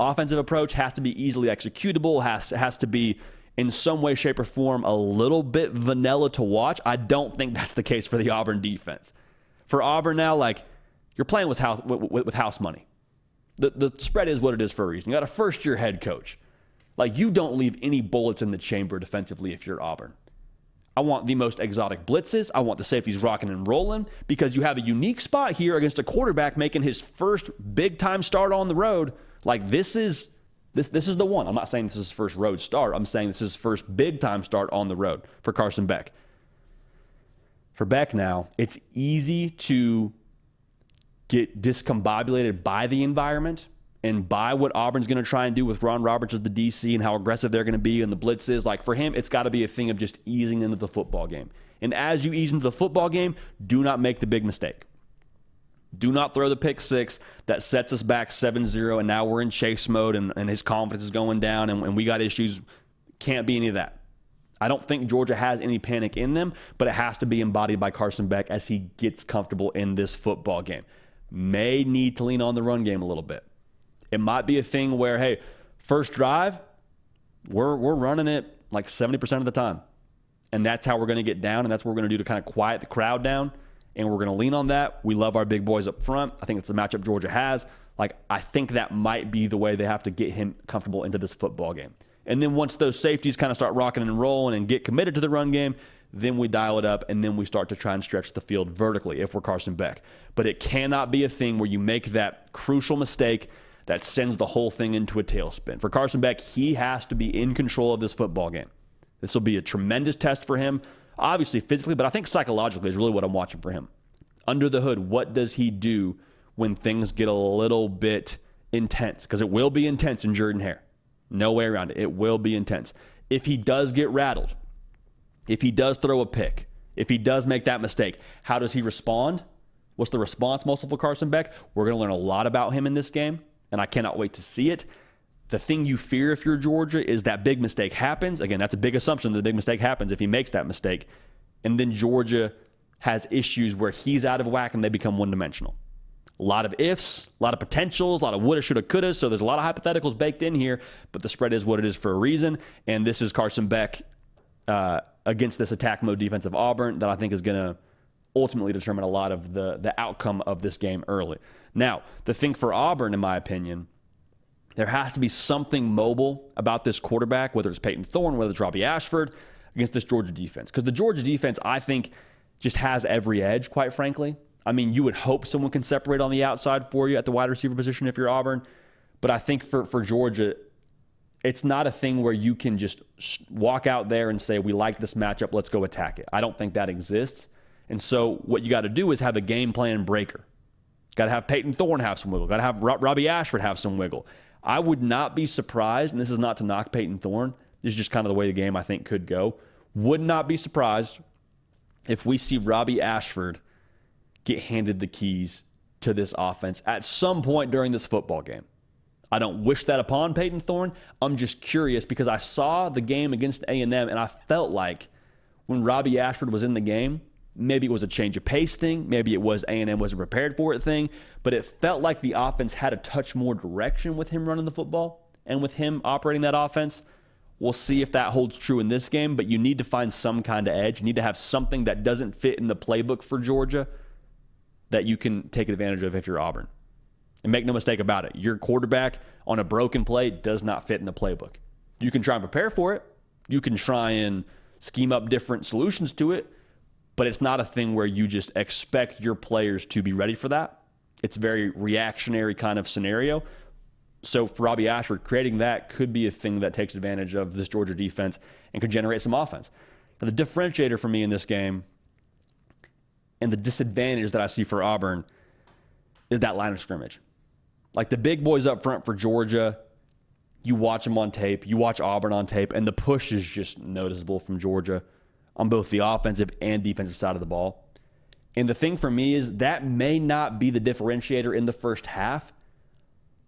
offensive approach has to be easily executable, has, has to be in some way, shape, or form a little bit vanilla to watch. I don't think that's the case for the Auburn defense. For Auburn now, like you're playing with house, with, with house money. The, the spread is what it is for a reason. You got a first year head coach. Like you don't leave any bullets in the chamber defensively if you're Auburn. I want the most exotic blitzes. I want the safeties rocking and rolling because you have a unique spot here against a quarterback making his first big time start on the road. Like this is this this is the one. I'm not saying this is his first road start. I'm saying this is his first big time start on the road for Carson Beck. For Beck now, it's easy to get discombobulated by the environment and by what Auburn's going to try and do with Ron Roberts as the DC and how aggressive they're going to be and the blitzes. Like for him, it's got to be a thing of just easing into the football game. And as you ease into the football game, do not make the big mistake. Do not throw the pick six that sets us back 7 0, and now we're in chase mode and, and his confidence is going down and, and we got issues. Can't be any of that. I don't think Georgia has any panic in them, but it has to be embodied by Carson Beck as he gets comfortable in this football game. May need to lean on the run game a little bit. It might be a thing where, hey, first drive, we're, we're running it like 70% of the time. And that's how we're going to get down. And that's what we're going to do to kind of quiet the crowd down. And we're going to lean on that. We love our big boys up front. I think it's a matchup Georgia has. Like, I think that might be the way they have to get him comfortable into this football game. And then once those safeties kind of start rocking and rolling and get committed to the run game, then we dial it up and then we start to try and stretch the field vertically if we're Carson Beck. But it cannot be a thing where you make that crucial mistake that sends the whole thing into a tailspin. For Carson Beck, he has to be in control of this football game. This will be a tremendous test for him, obviously physically, but I think psychologically is really what I'm watching for him. Under the hood, what does he do when things get a little bit intense? Because it will be intense in Jordan Hare. No way around it. It will be intense. If he does get rattled, if he does throw a pick, if he does make that mistake, how does he respond? What's the response muscle for Carson Beck? We're going to learn a lot about him in this game and I cannot wait to see it. The thing you fear if you're Georgia is that big mistake happens. Again, that's a big assumption that the big mistake happens if he makes that mistake. And then Georgia has issues where he's out of whack and they become one dimensional. A lot of ifs, a lot of potentials, a lot of woulda, shoulda, coulda. So there's a lot of hypotheticals baked in here, but the spread is what it is for a reason. And this is Carson Beck uh, against this attack mode defensive Auburn that I think is going to ultimately determine a lot of the the outcome of this game early. Now, the thing for Auburn, in my opinion, there has to be something mobile about this quarterback, whether it's Payton Thorne, whether it's Robbie Ashford, against this Georgia defense. Because the Georgia defense, I think, just has every edge, quite frankly. I mean, you would hope someone can separate on the outside for you at the wide receiver position if you're Auburn. But I think for, for Georgia, it's not a thing where you can just walk out there and say, we like this matchup, let's go attack it. I don't think that exists. And so what you got to do is have a game plan breaker. Got to have Payton Thorne have some wiggle. Got to have Robbie Ashford have some wiggle. I would not be surprised, and this is not to knock Payton Thorne. This is just kind of the way the game I think could go. Would not be surprised if we see Robbie Ashford get handed the keys to this offense at some point during this football game. I don't wish that upon Payton Thorne. I'm just curious because I saw the game against A&M and I felt like when Robbie Ashford was in the game, maybe it was a change of pace thing, maybe it was A&M wasn't prepared for it thing, but it felt like the offense had a touch more direction with him running the football and with him operating that offense. We'll see if that holds true in this game, but you need to find some kind of edge. You need to have something that doesn't fit in the playbook for Georgia that you can take advantage of if you're Auburn. And make no mistake about it, your quarterback on a broken play does not fit in the playbook. You can try and prepare for it. You can try and scheme up different solutions to it, but it's not a thing where you just expect your players to be ready for that. It's a very reactionary kind of scenario. So for Robbie Ashford, creating that could be a thing that takes advantage of this Georgia defense and could generate some offense. Now, the differentiator for me in this game and the disadvantage that I see for Auburn is that line of scrimmage. Like the big boys up front for Georgia, you watch them on tape, you watch Auburn on tape, and the push is just noticeable from Georgia on both the offensive and defensive side of the ball. And the thing for me is that may not be the differentiator in the first half,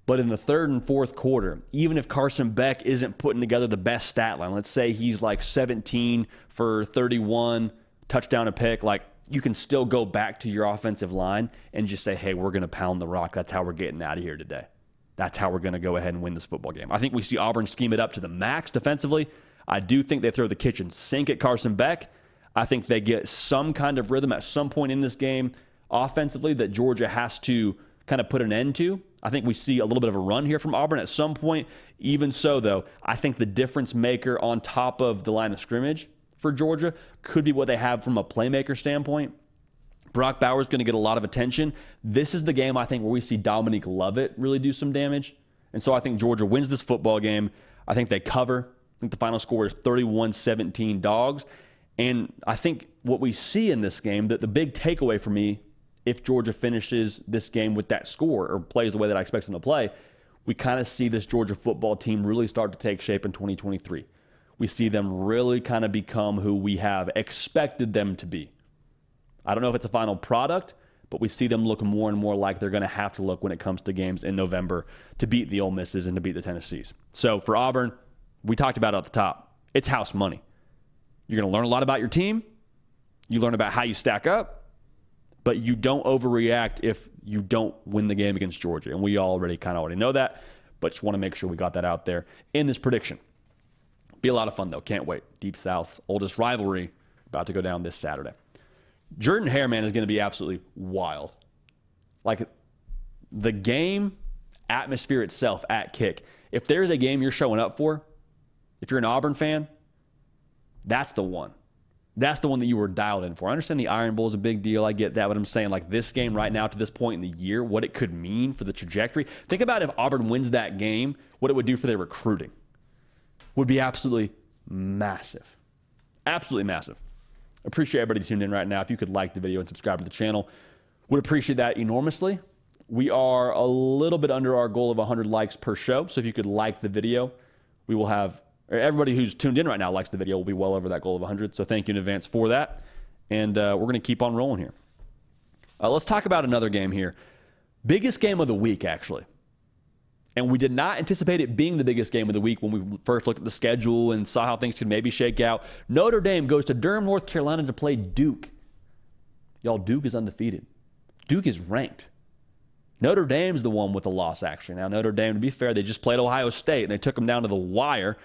but in the third and fourth quarter, even if Carson Beck isn't putting together the best stat line, let's say he's like 17 for 31, touchdown a pick, like you can still go back to your offensive line and just say, hey, we're going to pound the rock. That's how we're getting out of here today. That's how we're going to go ahead and win this football game. I think we see Auburn scheme it up to the max defensively. I do think they throw the kitchen sink at Carson Beck. I think they get some kind of rhythm at some point in this game offensively that Georgia has to kind of put an end to. I think we see a little bit of a run here from Auburn at some point. Even so, though, I think the difference maker on top of the line of scrimmage for Georgia could be what they have from a playmaker standpoint. Brock Bowers going to get a lot of attention. This is the game I think where we see Dominic Lovett really do some damage. And so I think Georgia wins this football game. I think they cover. I think the final score is 31 17 dogs. And I think what we see in this game, that the big takeaway for me, if Georgia finishes this game with that score or plays the way that I expect them to play, we kind of see this Georgia football team really start to take shape in 2023 we see them really kind of become who we have expected them to be. I don't know if it's a final product, but we see them look more and more like they're going to have to look when it comes to games in November to beat the Ole Misses and to beat the Tennessees. So for Auburn, we talked about it at the top. It's house money. You're going to learn a lot about your team. You learn about how you stack up, but you don't overreact if you don't win the game against Georgia. And we already kind of already know that, but just want to make sure we got that out there in this prediction. Be a lot of fun, though. Can't wait. Deep South's oldest rivalry about to go down this Saturday. Jordan Hare, man, is going to be absolutely wild. Like the game atmosphere itself at kick. If there's a game you're showing up for, if you're an Auburn fan, that's the one. That's the one that you were dialed in for. I understand the Iron Bowl is a big deal. I get that. But I'm saying, like, this game right now to this point in the year, what it could mean for the trajectory. Think about if Auburn wins that game, what it would do for their recruiting would be absolutely massive. Absolutely massive. Appreciate everybody tuned in right now. If you could like the video and subscribe to the channel, would appreciate that enormously. We are a little bit under our goal of 100 likes per show. So if you could like the video, we will have everybody who's tuned in right now likes the video. Will be well over that goal of 100. So thank you in advance for that. And uh, we're going to keep on rolling here. Uh, let's talk about another game here. Biggest game of the week, actually. And we did not anticipate it being the biggest game of the week when we first looked at the schedule and saw how things could maybe shake out. Notre Dame goes to Durham, North Carolina to play Duke. Y'all, Duke is undefeated. Duke is ranked. Notre Dame's the one with the loss, actually. Now, Notre Dame, to be fair, they just played Ohio State and they took them down to the wire.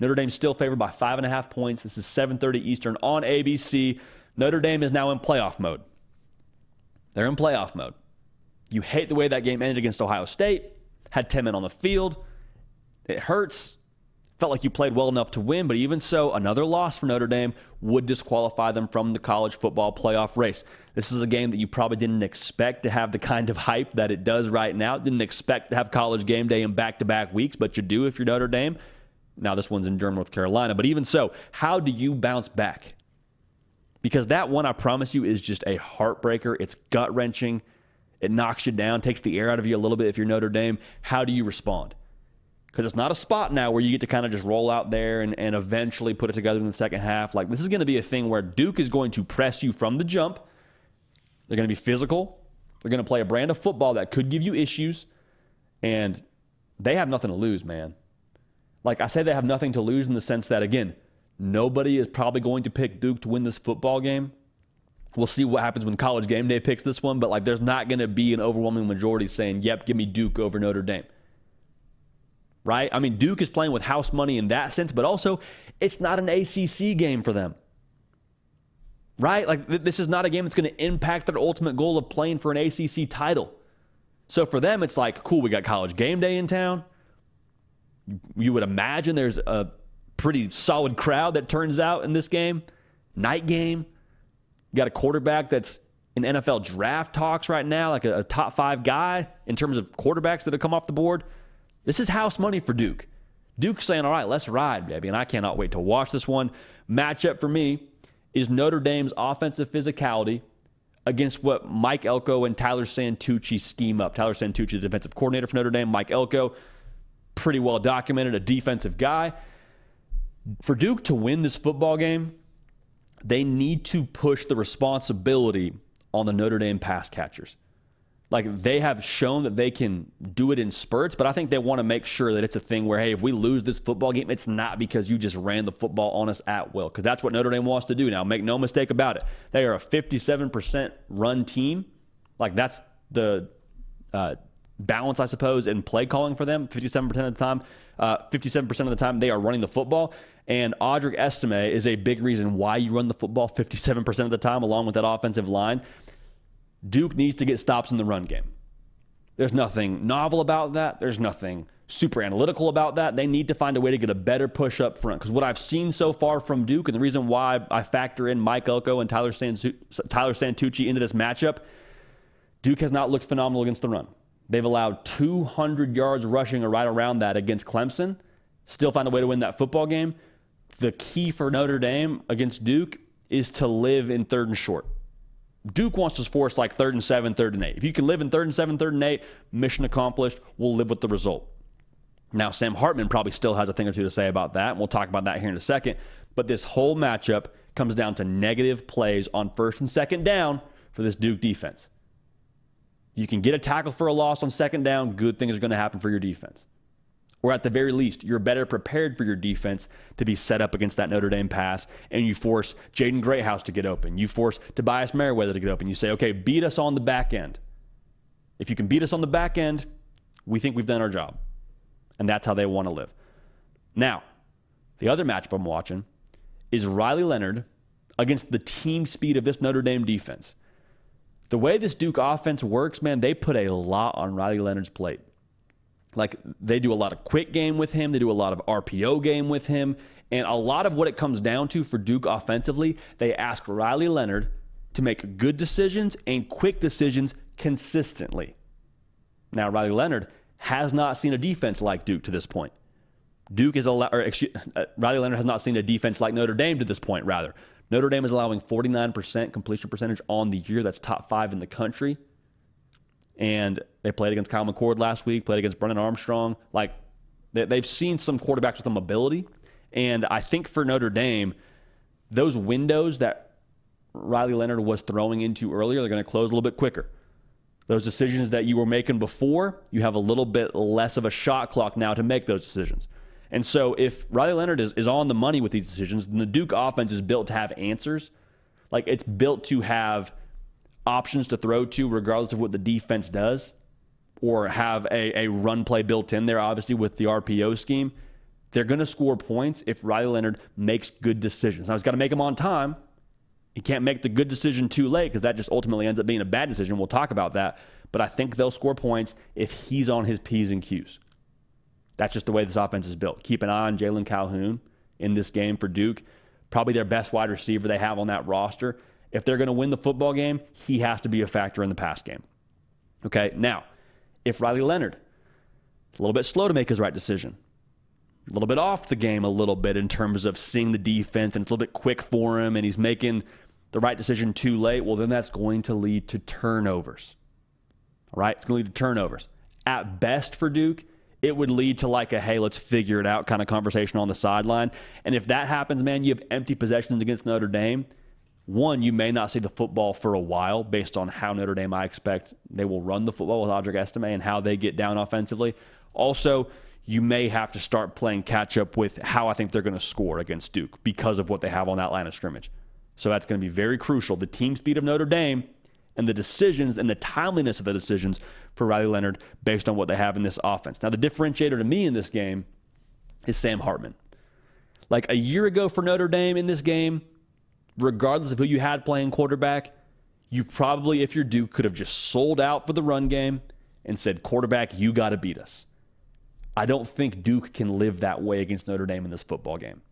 Notre Dame's still favored by five and a half points. This is 7:30 Eastern on ABC. Notre Dame is now in playoff mode. They're in playoff mode. You hate the way that game ended against Ohio State. Had 10 men on the field. It hurts. Felt like you played well enough to win, but even so, another loss for Notre Dame would disqualify them from the college football playoff race. This is a game that you probably didn't expect to have the kind of hype that it does right now. Didn't expect to have college game day in back to back weeks, but you do if you're Notre Dame. Now, this one's in Durham, North Carolina, but even so, how do you bounce back? Because that one, I promise you, is just a heartbreaker. It's gut wrenching. It knocks you down, takes the air out of you a little bit if you're Notre Dame. How do you respond? because it's not a spot now where you get to kind of just roll out there and, and eventually put it together in the second half. Like, this is going to be a thing where Duke is going to press you from the jump. They're going to be physical. They're going to play a brand of football that could give you issues. And they have nothing to lose, man. Like, I say they have nothing to lose in the sense that, again, nobody is probably going to pick Duke to win this football game. We'll see what happens when college game day picks this one, but like, there's not going to be an overwhelming majority saying, yep, give me Duke over Notre Dame right? I mean, Duke is playing with house money in that sense, but also it's not an ACC game for them, right? Like, th- this is not a game that's going to impact their ultimate goal of playing for an ACC title. So for them, it's like, cool, we got college game day in town. You would imagine there's a pretty solid crowd that turns out in this game. Night game. You got a quarterback that's in NFL draft talks right now, like a, a top five guy in terms of quarterbacks that have come off the board. This is house money for Duke. Duke saying, all right, let's ride, baby. And I cannot wait to watch this one. Matchup for me is Notre Dame's offensive physicality against what Mike Elko and Tyler Santucci scheme up. Tyler Santucci, the defensive coordinator for Notre Dame. Mike Elko, pretty well documented, a defensive guy. For Duke to win this football game, they need to push the responsibility on the Notre Dame pass catchers. Like they have shown that they can do it in spurts, but I think they want to make sure that it's a thing where, hey, if we lose this football game, it's not because you just ran the football on us at will, because that's what Notre Dame wants to do now. Make no mistake about it. They are a 57% run team. Like that's the uh, balance, I suppose, in play calling for them. 57% of the time, uh, 57% of the time they are running the football. And Audric Estime is a big reason why you run the football 57% of the time, along with that offensive line. Duke needs to get stops in the run game. There's nothing novel about that. There's nothing super analytical about that. They need to find a way to get a better push up front. Because what I've seen so far from Duke, and the reason why I factor in Mike Elko and Tyler, Santu- Tyler Santucci into this matchup, Duke has not looked phenomenal against the run. They've allowed 200 yards rushing or right around that against Clemson. Still find a way to win that football game. The key for Notre Dame against Duke is to live in third and short. Duke wants to force like third and seven, third and eight. If you can live in third and seven, third and eight, mission accomplished. We'll live with the result. Now, Sam Hartman probably still has a thing or two to say about that, and we'll talk about that here in a second. But this whole matchup comes down to negative plays on first and second down for this Duke defense. You can get a tackle for a loss on second down, good things are going to happen for your defense or at the very least, you're better prepared for your defense to be set up against that Notre Dame pass, and you force Jaden Greathouse to get open. You force Tobias Merriweather to get open. You say, okay, beat us on the back end. If you can beat us on the back end, we think we've done our job. And that's how they want to live. Now, the other matchup I'm watching is Riley Leonard against the team speed of this Notre Dame defense. The way this Duke offense works, man, they put a lot on Riley Leonard's plate. Like they do a lot of quick game with him, they do a lot of RPO game with him, and a lot of what it comes down to for Duke offensively, they ask Riley Leonard to make good decisions and quick decisions consistently. Now, Riley Leonard has not seen a defense like Duke to this point. Duke is allow, or excuse, uh, Riley Leonard has not seen a defense like Notre Dame to this point. Rather, Notre Dame is allowing 49% completion percentage on the year. That's top five in the country and they played against Kyle McCord last week, played against Brennan Armstrong. Like they've seen some quarterbacks with some ability, and I think for Notre Dame, those windows that Riley Leonard was throwing into earlier, they're going to close a little bit quicker. Those decisions that you were making before, you have a little bit less of a shot clock now to make those decisions. And so if Riley Leonard is, is on the money with these decisions, then the Duke offense is built to have answers. Like it's built to have options to throw to, regardless of what the defense does. or have a, a run play built in there, obviously, with the RPO scheme, they're going to score points if Riley Leonard makes good decisions. Now, he's got to make them on time. He can't make the good decision too late because that just ultimately ends up being a bad decision. We'll talk about that. But I think they'll score points if he's on his P's and Q's. That's just the way this offense is built. Keep an eye on Jalon Calhoun in this game for Duke. Probably their best wide receiver they have on that roster. If they're going to win the football game, he has to be a factor in the pass game. Okay, now, if Riley Leonard a little bit slow to make his right decision, a little bit off the game a little bit in terms of seeing the defense and it's a little bit quick for him and he's making the right decision too late, well, then that's going to lead to turnovers. All right? It's going to lead to turnovers. At best for Duke, it would lead to like a hey, let's figure it out kind of conversation on the sideline. And if that happens, man, you have empty possessions against Notre Dame. One, you may not see the football for a while based on how Notre Dame I expect they will run the football with Audric Estime and how they get down offensively. Also, you may have to start playing catch up with how I think they're going to score against Duke because of what they have on that line of scrimmage. So that's going to be very crucial. The team speed of Notre Dame and the decisions and the timeliness of the decisions for Riley Leonard based on what they have in this offense. Now, the differentiator to me in this game is Sam Hartman. Like a year ago for Notre Dame in this game, regardless of who you had playing quarterback, you probably, if you're Duke, could have just sold out for the run game and said, quarterback, you got to beat us. I don't think Duke can live that way against Notre Dame in this football game.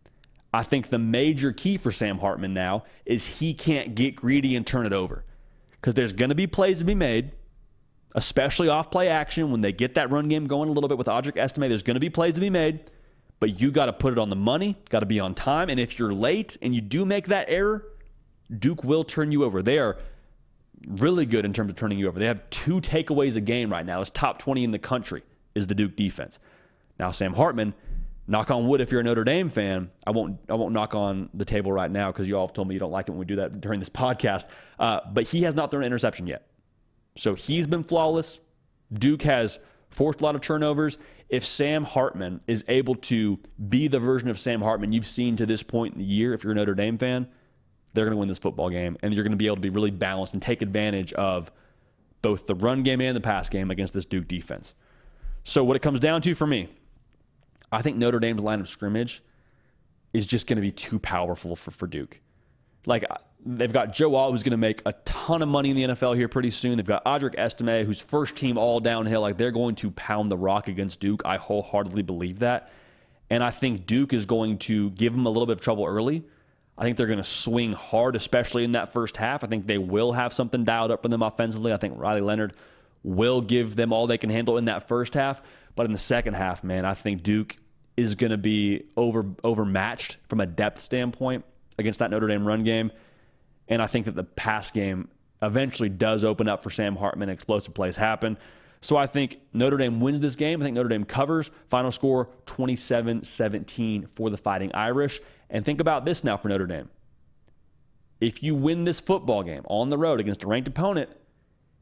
I think the major key for Sam Hartman now is he can't get greedy and turn it over because there's going to be plays to be made, especially off play action when they get that run game going a little bit with Audric Estime. There's going to be plays to be made, but you got to put it on the money, got to be on time. And if you're late and you do make that error, Duke will turn you over. They are really good in terms of turning you over. They have two takeaways a game right now. It's top 20 in the country is the Duke defense. Now, Sam Hartman, knock on wood if you're a Notre Dame fan. I won't I won't knock on the table right now because you all have told me you don't like it when we do that during this podcast. Uh, but he has not thrown an interception yet. So he's been flawless. Duke has forced a lot of turnovers. If Sam Hartman is able to be the version of Sam Hartman you've seen to this point in the year, if you're a Notre Dame fan, they're going to win this football game. And you're going to be able to be really balanced and take advantage of both the run game and the pass game against this Duke defense. So, what it comes down to for me, I think Notre Dame's line of scrimmage is just going to be too powerful for, for Duke. Like, they've got Joe Alt, who's going to make a ton of money in the NFL here pretty soon. They've got Audric Estime, who's first team all downhill. Like, they're going to pound the rock against Duke. I wholeheartedly believe that. And I think Duke is going to give them a little bit of trouble early. I think they're going to swing hard, especially in that first half. I think they will have something dialed up for them offensively. I think Riley Leonard will give them all they can handle in that first half. But in the second half, man, I think Duke is going to be over overmatched from a depth standpoint against that Notre Dame run game. And I think that the pass game eventually does open up for Sam Hartman. Explosive plays happen. So I think Notre Dame wins this game. I think Notre Dame covers. Final score 27 17 for the Fighting Irish. And think about this now for Notre Dame. If you win this football game on the road against a ranked opponent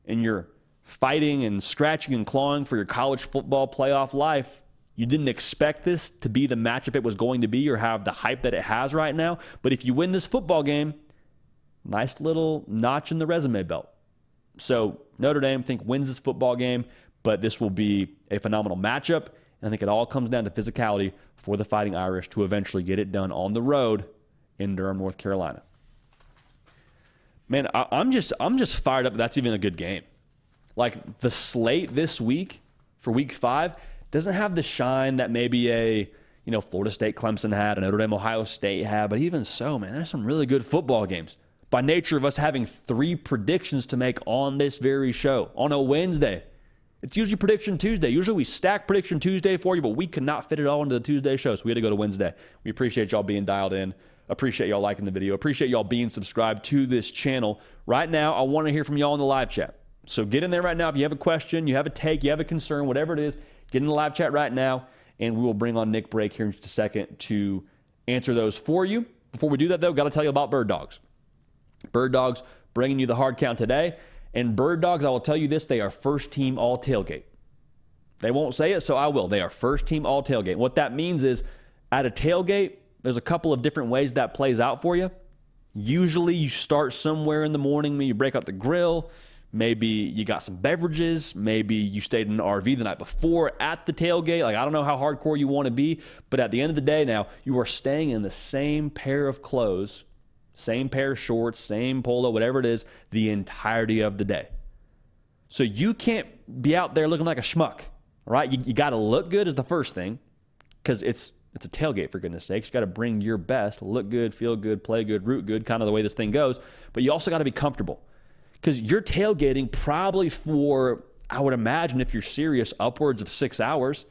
and you're fighting and scratching and clawing for your college football playoff life. You didn't expect this to be the matchup it was going to be or have the hype that it has right now. But if you win this football game, nice little notch in the resume belt. So Notre Dame, I think, wins this football game, but this will be a phenomenal matchup. And I think it all comes down to physicality for the Fighting Irish to eventually get it done on the road in Durham, North Carolina. Man, I, am just I'm just fired up. That's even a good game. Like the slate this week for week five doesn't have the shine that maybe a you know Florida State Clemson had, a Notre Dame Ohio State had, but even so, man, there's some really good football games. By nature of us having three predictions to make on this very show on a Wednesday. It's usually prediction Tuesday. Usually we stack prediction Tuesday for you, but we cannot fit it all into the Tuesday show, so we had to go to Wednesday. We appreciate y'all being dialed in. Appreciate y'all liking the video. Appreciate y'all being subscribed to this channel. Right now, I want to hear from y'all in the live chat. So get in there right now. If you have a question, you have a take, you have a concern, whatever it is, get in the live chat right now, and we will bring on Nick Break here in just a second to answer those for you. Before we do that, though, got to tell you about Bird Dogs. Bird Dogs bringing you the hard count today. And Bird Dogs, I will tell you this, they are first team all tailgate. They won't say it, so I will. They are first team all tailgate. What that means is at a tailgate, there's a couple of different ways that plays out for you. Usually you start somewhere in the morning, you break out the grill, Maybe you got some beverages. Maybe you stayed in an RV the night before at the tailgate. Like, I don't know how hardcore you want to be, but at the end of the day, now you are staying in the same pair of clothes, same pair of shorts, same polo, whatever it is, the entirety of the day. So you can't be out there looking like a schmuck, right? You, you got to look good is the first thing because it's it's a tailgate for goodness sakes. You got to bring your best, look good, feel good, play good, root good, kind of the way this thing goes. But you also got to be comfortable because you're tailgating probably for I would imagine if you're serious, upwards of six hours.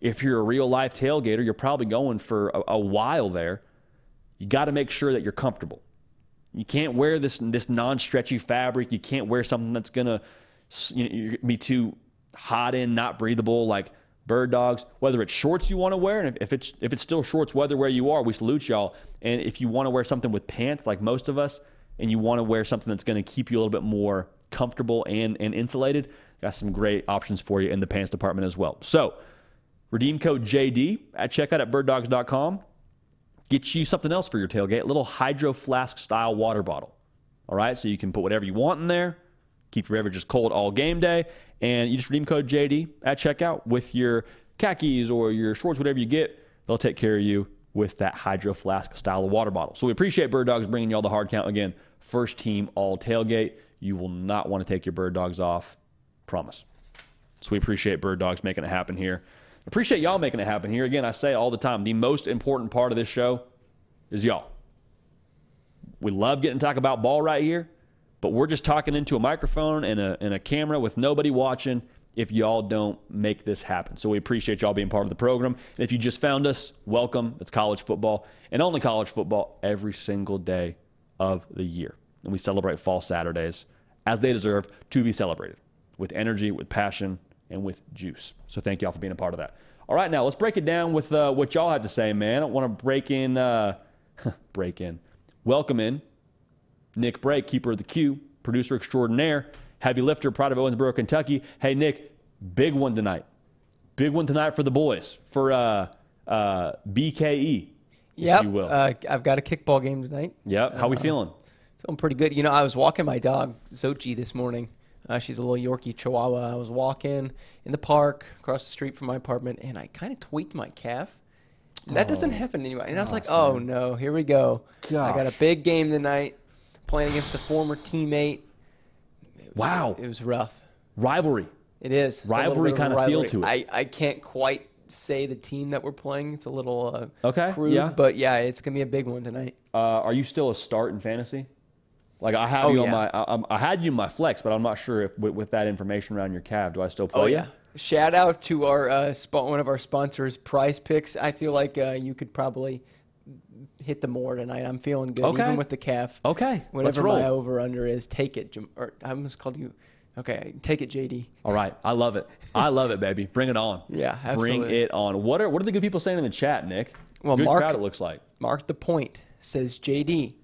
If you're a real life tailgater, you're probably going for a, a while there. You got to make sure that you're comfortable. You can't wear this this non-stretchy fabric. You can't wear something that's gonna you know, be too hot in, not breathable. Like bird dogs, whether it's shorts you want to wear, and if it's if it's still shorts weather where you are, we salute y'all. And if you want to wear something with pants, like most of us, and you want to wear something that's going to keep you a little bit more comfortable and and insulated, got some great options for you in the pants department as well. So, redeem code JD at checkout at birddogs.com. Get you something else for your tailgate, little hydro flask style water bottle. All right, so you can put whatever you want in there, keep your beverages cold all game day, and you just redeem code JD at checkout with your khakis or your shorts, whatever you get. They'll take care of you with that hydro flask style of water bottle. So we appreciate Bird Dogs bringing y'all the hard count again. First team all tailgate. You will not want to take your Bird Dogs off. Promise. So we appreciate Bird Dogs making it happen here. Appreciate y'all making it happen here. Again, I say all the time the most important part of this show is y'all. We love getting to talk about ball right here, but we're just talking into a microphone and a, and a camera with nobody watching if y'all don't make this happen. So we appreciate y'all being part of the program. And if you just found us, welcome. It's college football and only college football every single day of the year. And we celebrate fall Saturdays as they deserve to be celebrated with energy, with passion, and with juice. So thank y'all for being a part of that. All right, now let's break it down with uh, what y'all had to say, man. I want to break in, uh, break in, welcome in Nick Brake, keeper of the queue, producer extraordinaire, heavy lifter, pride of Owensboro, Kentucky. Hey, Nick, big one tonight. Big one tonight for the boys, for uh, uh, BKE, yep. you will. Uh, I've got a kickball game tonight. Yep. How we feeling? Feeling pretty good. You know, I was walking my dog, Zochi, this morning. Uh, she's a little Yorkie Chihuahua. I was walking in the park across the street from my apartment, and I kind of tweaked my calf. That doesn't happen anymore. And I was like, oh no, here we go. I got a big game tonight, playing against a former teammate. It was- Wow. It was rough. Rivalry. It is. It's Rivalry bit of kinda feel to it. I, I can't quite say the team that we're playing. It's a little uh, Okay, crude, yeah. but yeah, it's gonna be a big one tonight. Uh, are you still a start in fantasy? Like I have Oh, you on yeah. my, I, I'm- had you in my flex, but I'm not sure if with, with that information around your calf, do I still play? Oh you? yeah. Shout out to our uh, spot, one of our sponsors, Prize Picks. I feel like uh, you could probably hit the more tonight. I'm feeling good, Okay. even with the calf. Okay, Whatever my over under is, take it. Jam- Or I almost called you. Okay, take it, JD. All right, I love it. I love it, baby. Bring it on. Yeah, absolutely. Bring it on. What are what are the good people saying in the chat, Nick? Well, good Mark- crowd. It looks like. Mark the point says JD.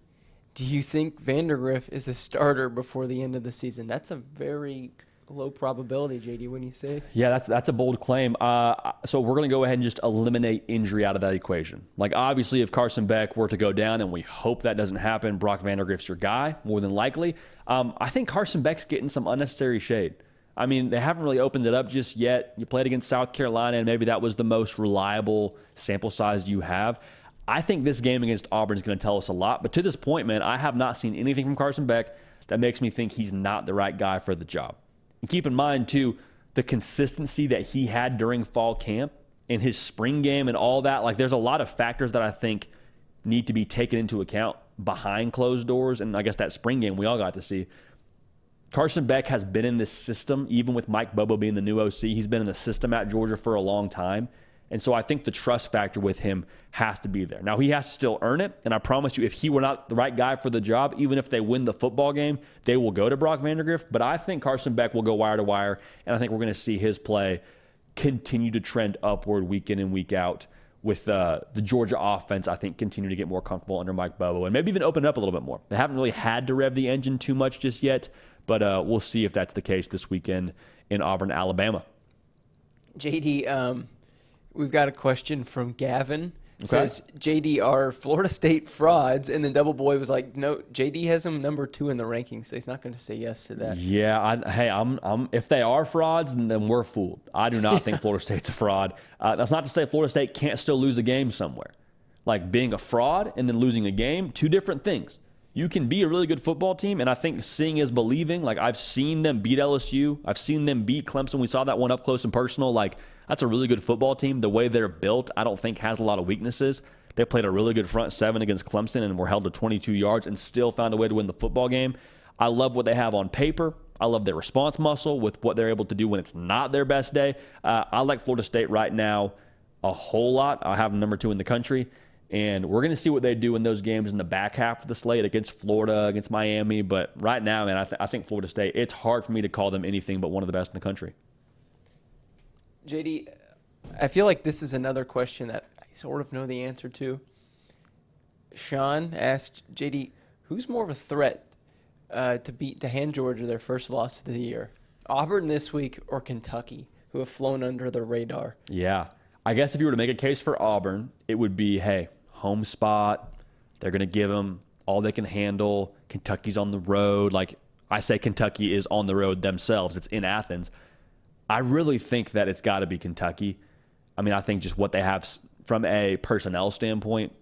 Do you think Vandagriff is a starter before the end of the season? That's a very low probability, JD. When you say Yeah, that's that's a bold claim. Uh, so we're going to go ahead and just eliminate injury out of that equation. Like obviously, if Carson Beck were to go down, and we hope that doesn't happen, Brock Vandagriff's your guy more than likely. Um, I think Carson Beck's getting some unnecessary shade. I mean, they haven't really opened it up just yet. You played against South Carolina, and maybe that was the most reliable sample size you have. I think this game against Auburn is going to tell us a lot. But to this point, man, I have not seen anything from Carson Beck that makes me think he's not the right guy for the job. And keep in mind, too, the consistency that he had during fall camp and his spring game and all that. Like, there's a lot of factors that I think need to be taken into account behind closed doors. And I guess that spring game we all got to see. Carson Beck has been in this system, even with Mike Bobo being the new OC. He's been in the system at Georgia for a long time. And so I think the trust factor with him has to be there. Now, he has to still earn it. And I promise you, if he were not the right guy for the job, even if they win the football game, they will go to Brock Vandagriff. But I think Carson Beck will go wire to wire. And I think we're going to see his play continue to trend upward week in and week out with uh, the Georgia offense, I think, continue to get more comfortable under Mike Bobo and maybe even open up a little bit more. They haven't really had to rev the engine too much just yet, but uh, we'll see if that's the case this weekend in Auburn, Alabama. JD, um, we've got a question from Gavin. says JD are Florida State frauds, and then Double Boy was like, no, JD has him number two in the rankings, so he's not going to say yes to that. Yeah, I, hey, I'm, I'm. If they are frauds, then, then we're fooled. I do not think Florida State's a fraud. Uh, that's not to say Florida State can't still lose a game somewhere. Like being a fraud and then losing a game, two different things. You can be a really good football team, and I think seeing is believing. Like I've seen them beat LSU, I've seen them beat Clemson. We saw that one up close and personal. Like that's a really good football team. The way they're built, I don't think has a lot of weaknesses. They played a really good front seven against Clemson and were held to 22 yards and still found a way to win the football game. I love what they have on paper. I love their response muscle with what they're able to do when it's not their best day. Uh, I like Florida State right now a whole lot. I have them number two in the country. And we're going to see what they do in those games in the back half of the slate against Florida, against Miami. But right now, man, I, th- I think Florida State, it's hard for me to call them anything but one of the best in the country. JD, I feel like this is another question that I sort of know the answer to. Sean asked JD, who's more of a threat uh, to beat to hand Georgia their first loss of the year? Auburn this week or Kentucky, who have flown under the radar? Yeah. I guess if you were to make a case for Auburn, it would be hey, home spot. They're going to give them all they can handle. Kentucky's on the road. Like I say, Kentucky is on the road themselves. It's in Athens. I really think that it's got to be Kentucky. I mean, I think just what they have from a personnel standpoint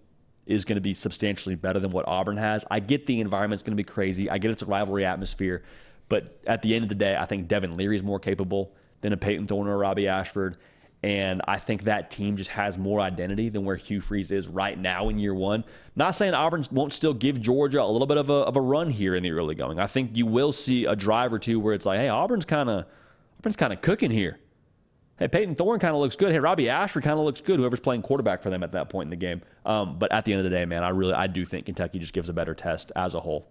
is going to be substantially better than what Auburn has. I get the environment's going to be crazy. I get it's a rivalry atmosphere. But at the end of the day, I think Devin Leary is more capable than a Payton Thorne or Robbie Ashford. And I think that team just has more identity than where Hugh Freeze is right now in year one. Not saying Auburn won't still give Georgia a little bit of a, of a run here in the early going. I think you will see a drive or two where it's like, hey, Auburn's kind of Auburn's kind of cooking here. Hey, Payton Thorne kind of looks good. Hey, Robbie Ashford kind of looks good. Whoever's playing quarterback for them at that point in the game. Um, but at the end of the day, man, I really I do think Kentucky just gives a better test as a whole.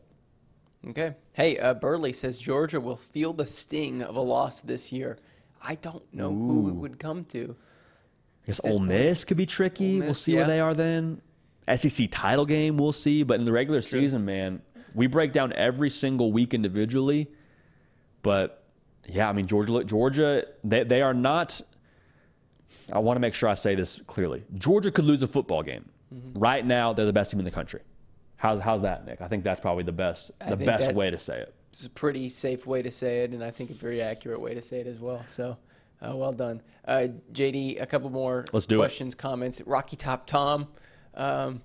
Okay. Hey, uh, Burley says Georgia will feel the sting of a loss this year. I don't know Ooh. who it would come to. I guess Ole Miss could be tricky. Miss, we'll see yeah. where they are then. SEC title game, we'll see. But in the regular season, man, we break down every single week individually. But yeah, I mean Georgia, Georgia, they they are not. I want to make sure I say this clearly. Georgia could lose a football game. Mm-hmm. Right now, they're the best team in the country. How's how's that, Nick? I think that's probably the best the best way to say it. It's a pretty safe way to say it, and I think a very accurate way to say it as well. So, uh, well done, uh, JD. A couple more Let's do questions, it. comments. Rocky Top Tom. Um,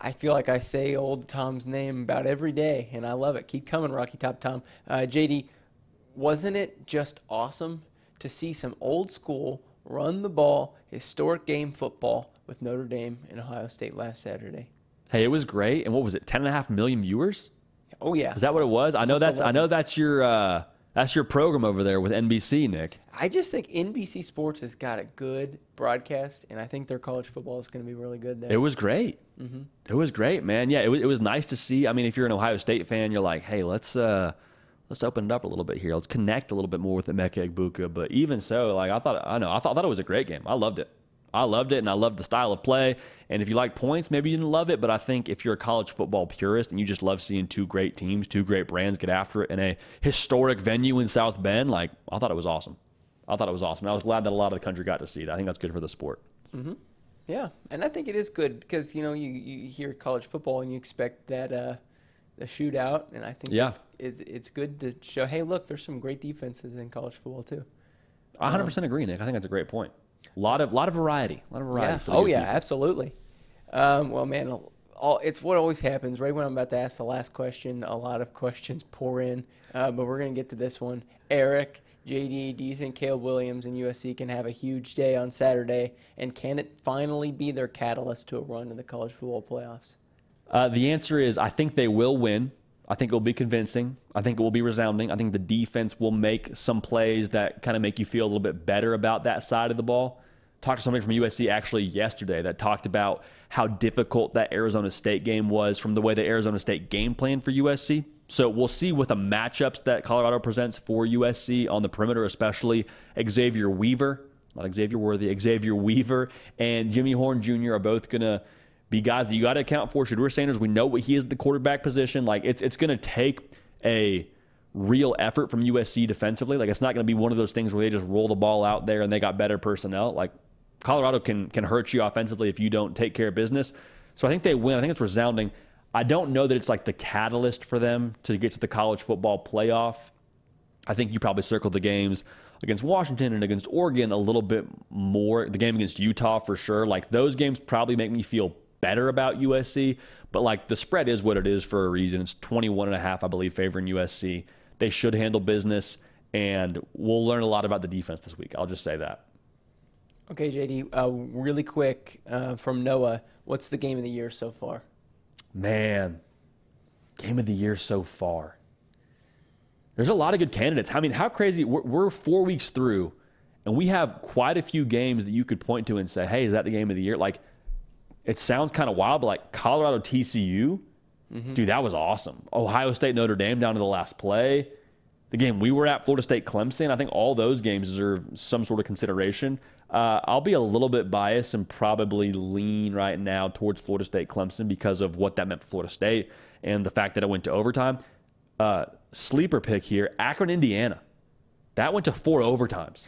I feel like I say old Tom's name about every day, and I love it. Keep coming, Rocky Top Tom. Uh, JD, wasn't it just awesome to see some old school run the ball, historic game football with Notre Dame and Ohio State last Saturday? Hey, it was great. And what was it? Ten and a half million viewers. Oh yeah. Is that what it was? I know that's 11. I know that's your uh, that's your program over there with NBC, Nick. I just think NBC Sports has got a good broadcast, and I think their college football is going to be really good there. It was great. Mm-hmm. It was great, man. Yeah, it was, it was nice to see. I mean, if you're an Ohio State fan, you're like, hey, let's uh, let's open it up a little bit here. Let's connect a little bit more with Emeka Egbuka. But even so, like I thought, I know I thought, I thought it was a great game. I loved it. I loved it, and I loved the style of play. And if you like points, maybe you didn't love it, but I think if you're a college football purist and you just love seeing two great teams, two great brands get after it in a historic venue in South Bend, like I thought it was awesome. I thought it was awesome. And I was glad that a lot of the country got to see it. I think that's good for the sport. Mm-hmm. Yeah, and I think it is good because you know you, you hear college football and you expect that uh, the shootout, and I think yeah. it's, it's, it's good to show. Hey, look, there's some great defenses in college football too. I 100 percent agree, Nick. I think that's a great point. A lot of lot of variety. A lot of variety. Yeah. oh yeah, people. absolutely. Um, well, man, all, it's what always happens. Right when I'm about to ask the last question, a lot of questions pour in. Uh, but we're gonna get to this one. Eric, JD, do you think Caleb Williams and USC can have a huge day on Saturday? And can it finally be their catalyst to a run in the college football playoffs? Uh, the answer is I think they will win. I think it will be convincing. I think it will be resounding. I think the defense will make some plays that kind of make you feel a little bit better about that side of the ball. Talked to somebody from USC actually yesterday that talked about how difficult that Arizona State game was from the way the Arizona State game plan for USC. So we'll see with the matchups that Colorado presents for USC on the perimeter, especially Xavier Weaver, not Xavier Worthy, Xavier Weaver and Jimmy Horn Jr. are both going to be guys that you got to account for. Shedeur Sanders, we know what he is at the quarterback position. Like it's it's going to take a real effort from USC defensively. Like it's not going to be one of those things where they just roll the ball out there and they got better personnel. Like Colorado can can hurt you offensively if you don't take care of business. So I think they win. I think it's resounding. I don't know that it's like the catalyst for them to get to the college football playoff. I think you probably circled the games against Washington and against Oregon a little bit more. The game against Utah for sure. Like those games probably make me feel better about USC, but like the spread is what it is for a reason. It's 21 and a half, I believe, favoring USC. They should handle business and we'll learn a lot about the defense this week. I'll just say that. Okay, JD, uh, really quick uh, from Noah, what's the game of the year so far? Man, game of the year so far. There's a lot of good candidates. I mean, how crazy? We're, we're four weeks through, and we have quite a few games that you could point to and say, hey, is that the game of the year? Like, it sounds kind of wild, but like Colorado TCU, mm-hmm. dude, that was awesome. Ohio State Notre Dame down to the last play. The game we were at, Florida State Clemson, I think all those games deserve some sort of consideration. Uh, I'll be a little bit biased and probably lean right now towards Florida State Clemson because of what that meant for Florida State and the fact that it went to overtime. Uh, sleeper pick here Akron, Indiana. That went to four overtimes.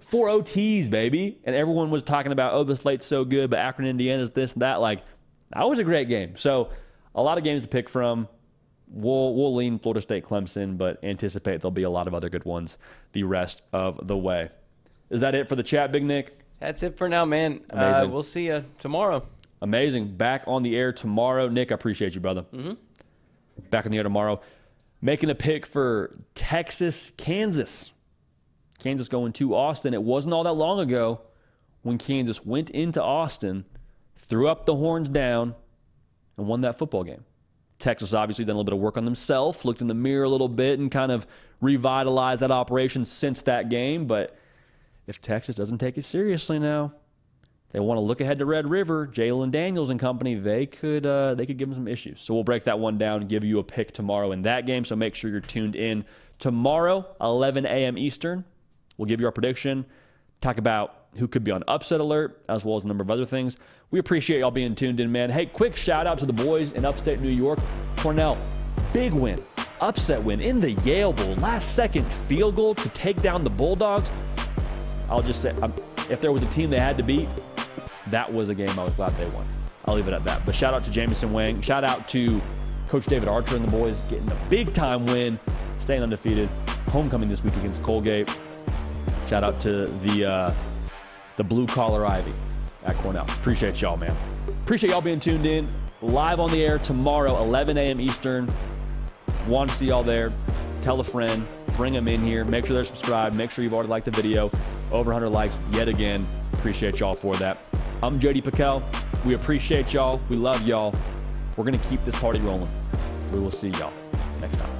Four OTs, baby. And everyone was talking about, oh, the slate's so good, but Akron, Indiana is this and that. Like, that was a great game. So, a lot of games to pick from. We'll, we'll lean Florida State Clemson, but anticipate there'll be a lot of other good ones the rest of the way. Is that it for the chat, Big Nick? That's it for now, man. Uh, we'll see you tomorrow. Amazing. Back on the air tomorrow. Nick, I appreciate you, brother. Mm-hmm. Back on the air tomorrow. Making a pick for Texas, Kansas. Kansas going to Austin. It wasn't all that long ago when Kansas went into Austin, threw up the horns down, and won that football game. Texas obviously done a little bit of work on themselves, looked in the mirror a little bit, and kind of revitalized that operation since that game. But if Texas doesn't take it seriously now, they want to look ahead to Red River, Jalon Daniels and company. They could uh, they could give them some issues. So we'll break that one down and give you a pick tomorrow in that game. So make sure you're tuned in tomorrow, 11 a.m. Eastern. We'll give you our prediction, talk about who could be on upset alert, as well as a number of other things. We appreciate y'all being tuned in, man. Hey, quick shout out to the boys in upstate New York. Cornell, big win, upset win in the Yale Bowl. Last second field goal to take down the Bulldogs. I'll just say, if there was a team they had to beat, that was a game I was glad they won. I'll leave it at that. But shout out to Jameson Wang. Shout out to Coach David Archer and the boys getting a big time win, staying undefeated. Homecoming this week against Colgate. Shout out to the uh, the blue collar Ivy at Cornell. Appreciate y'all, man. Appreciate y'all being tuned in. Live on the air tomorrow, 11 a.m. Eastern. Want to see y'all there. Tell a friend. Bring them in here. Make sure they're subscribed. Make sure you've already liked the video. Over 100 likes yet again. Appreciate y'all for that. I'm JD PicKell. We appreciate y'all. We love y'all. We're going to keep this party rolling. We will see y'all next time.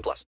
18 plus.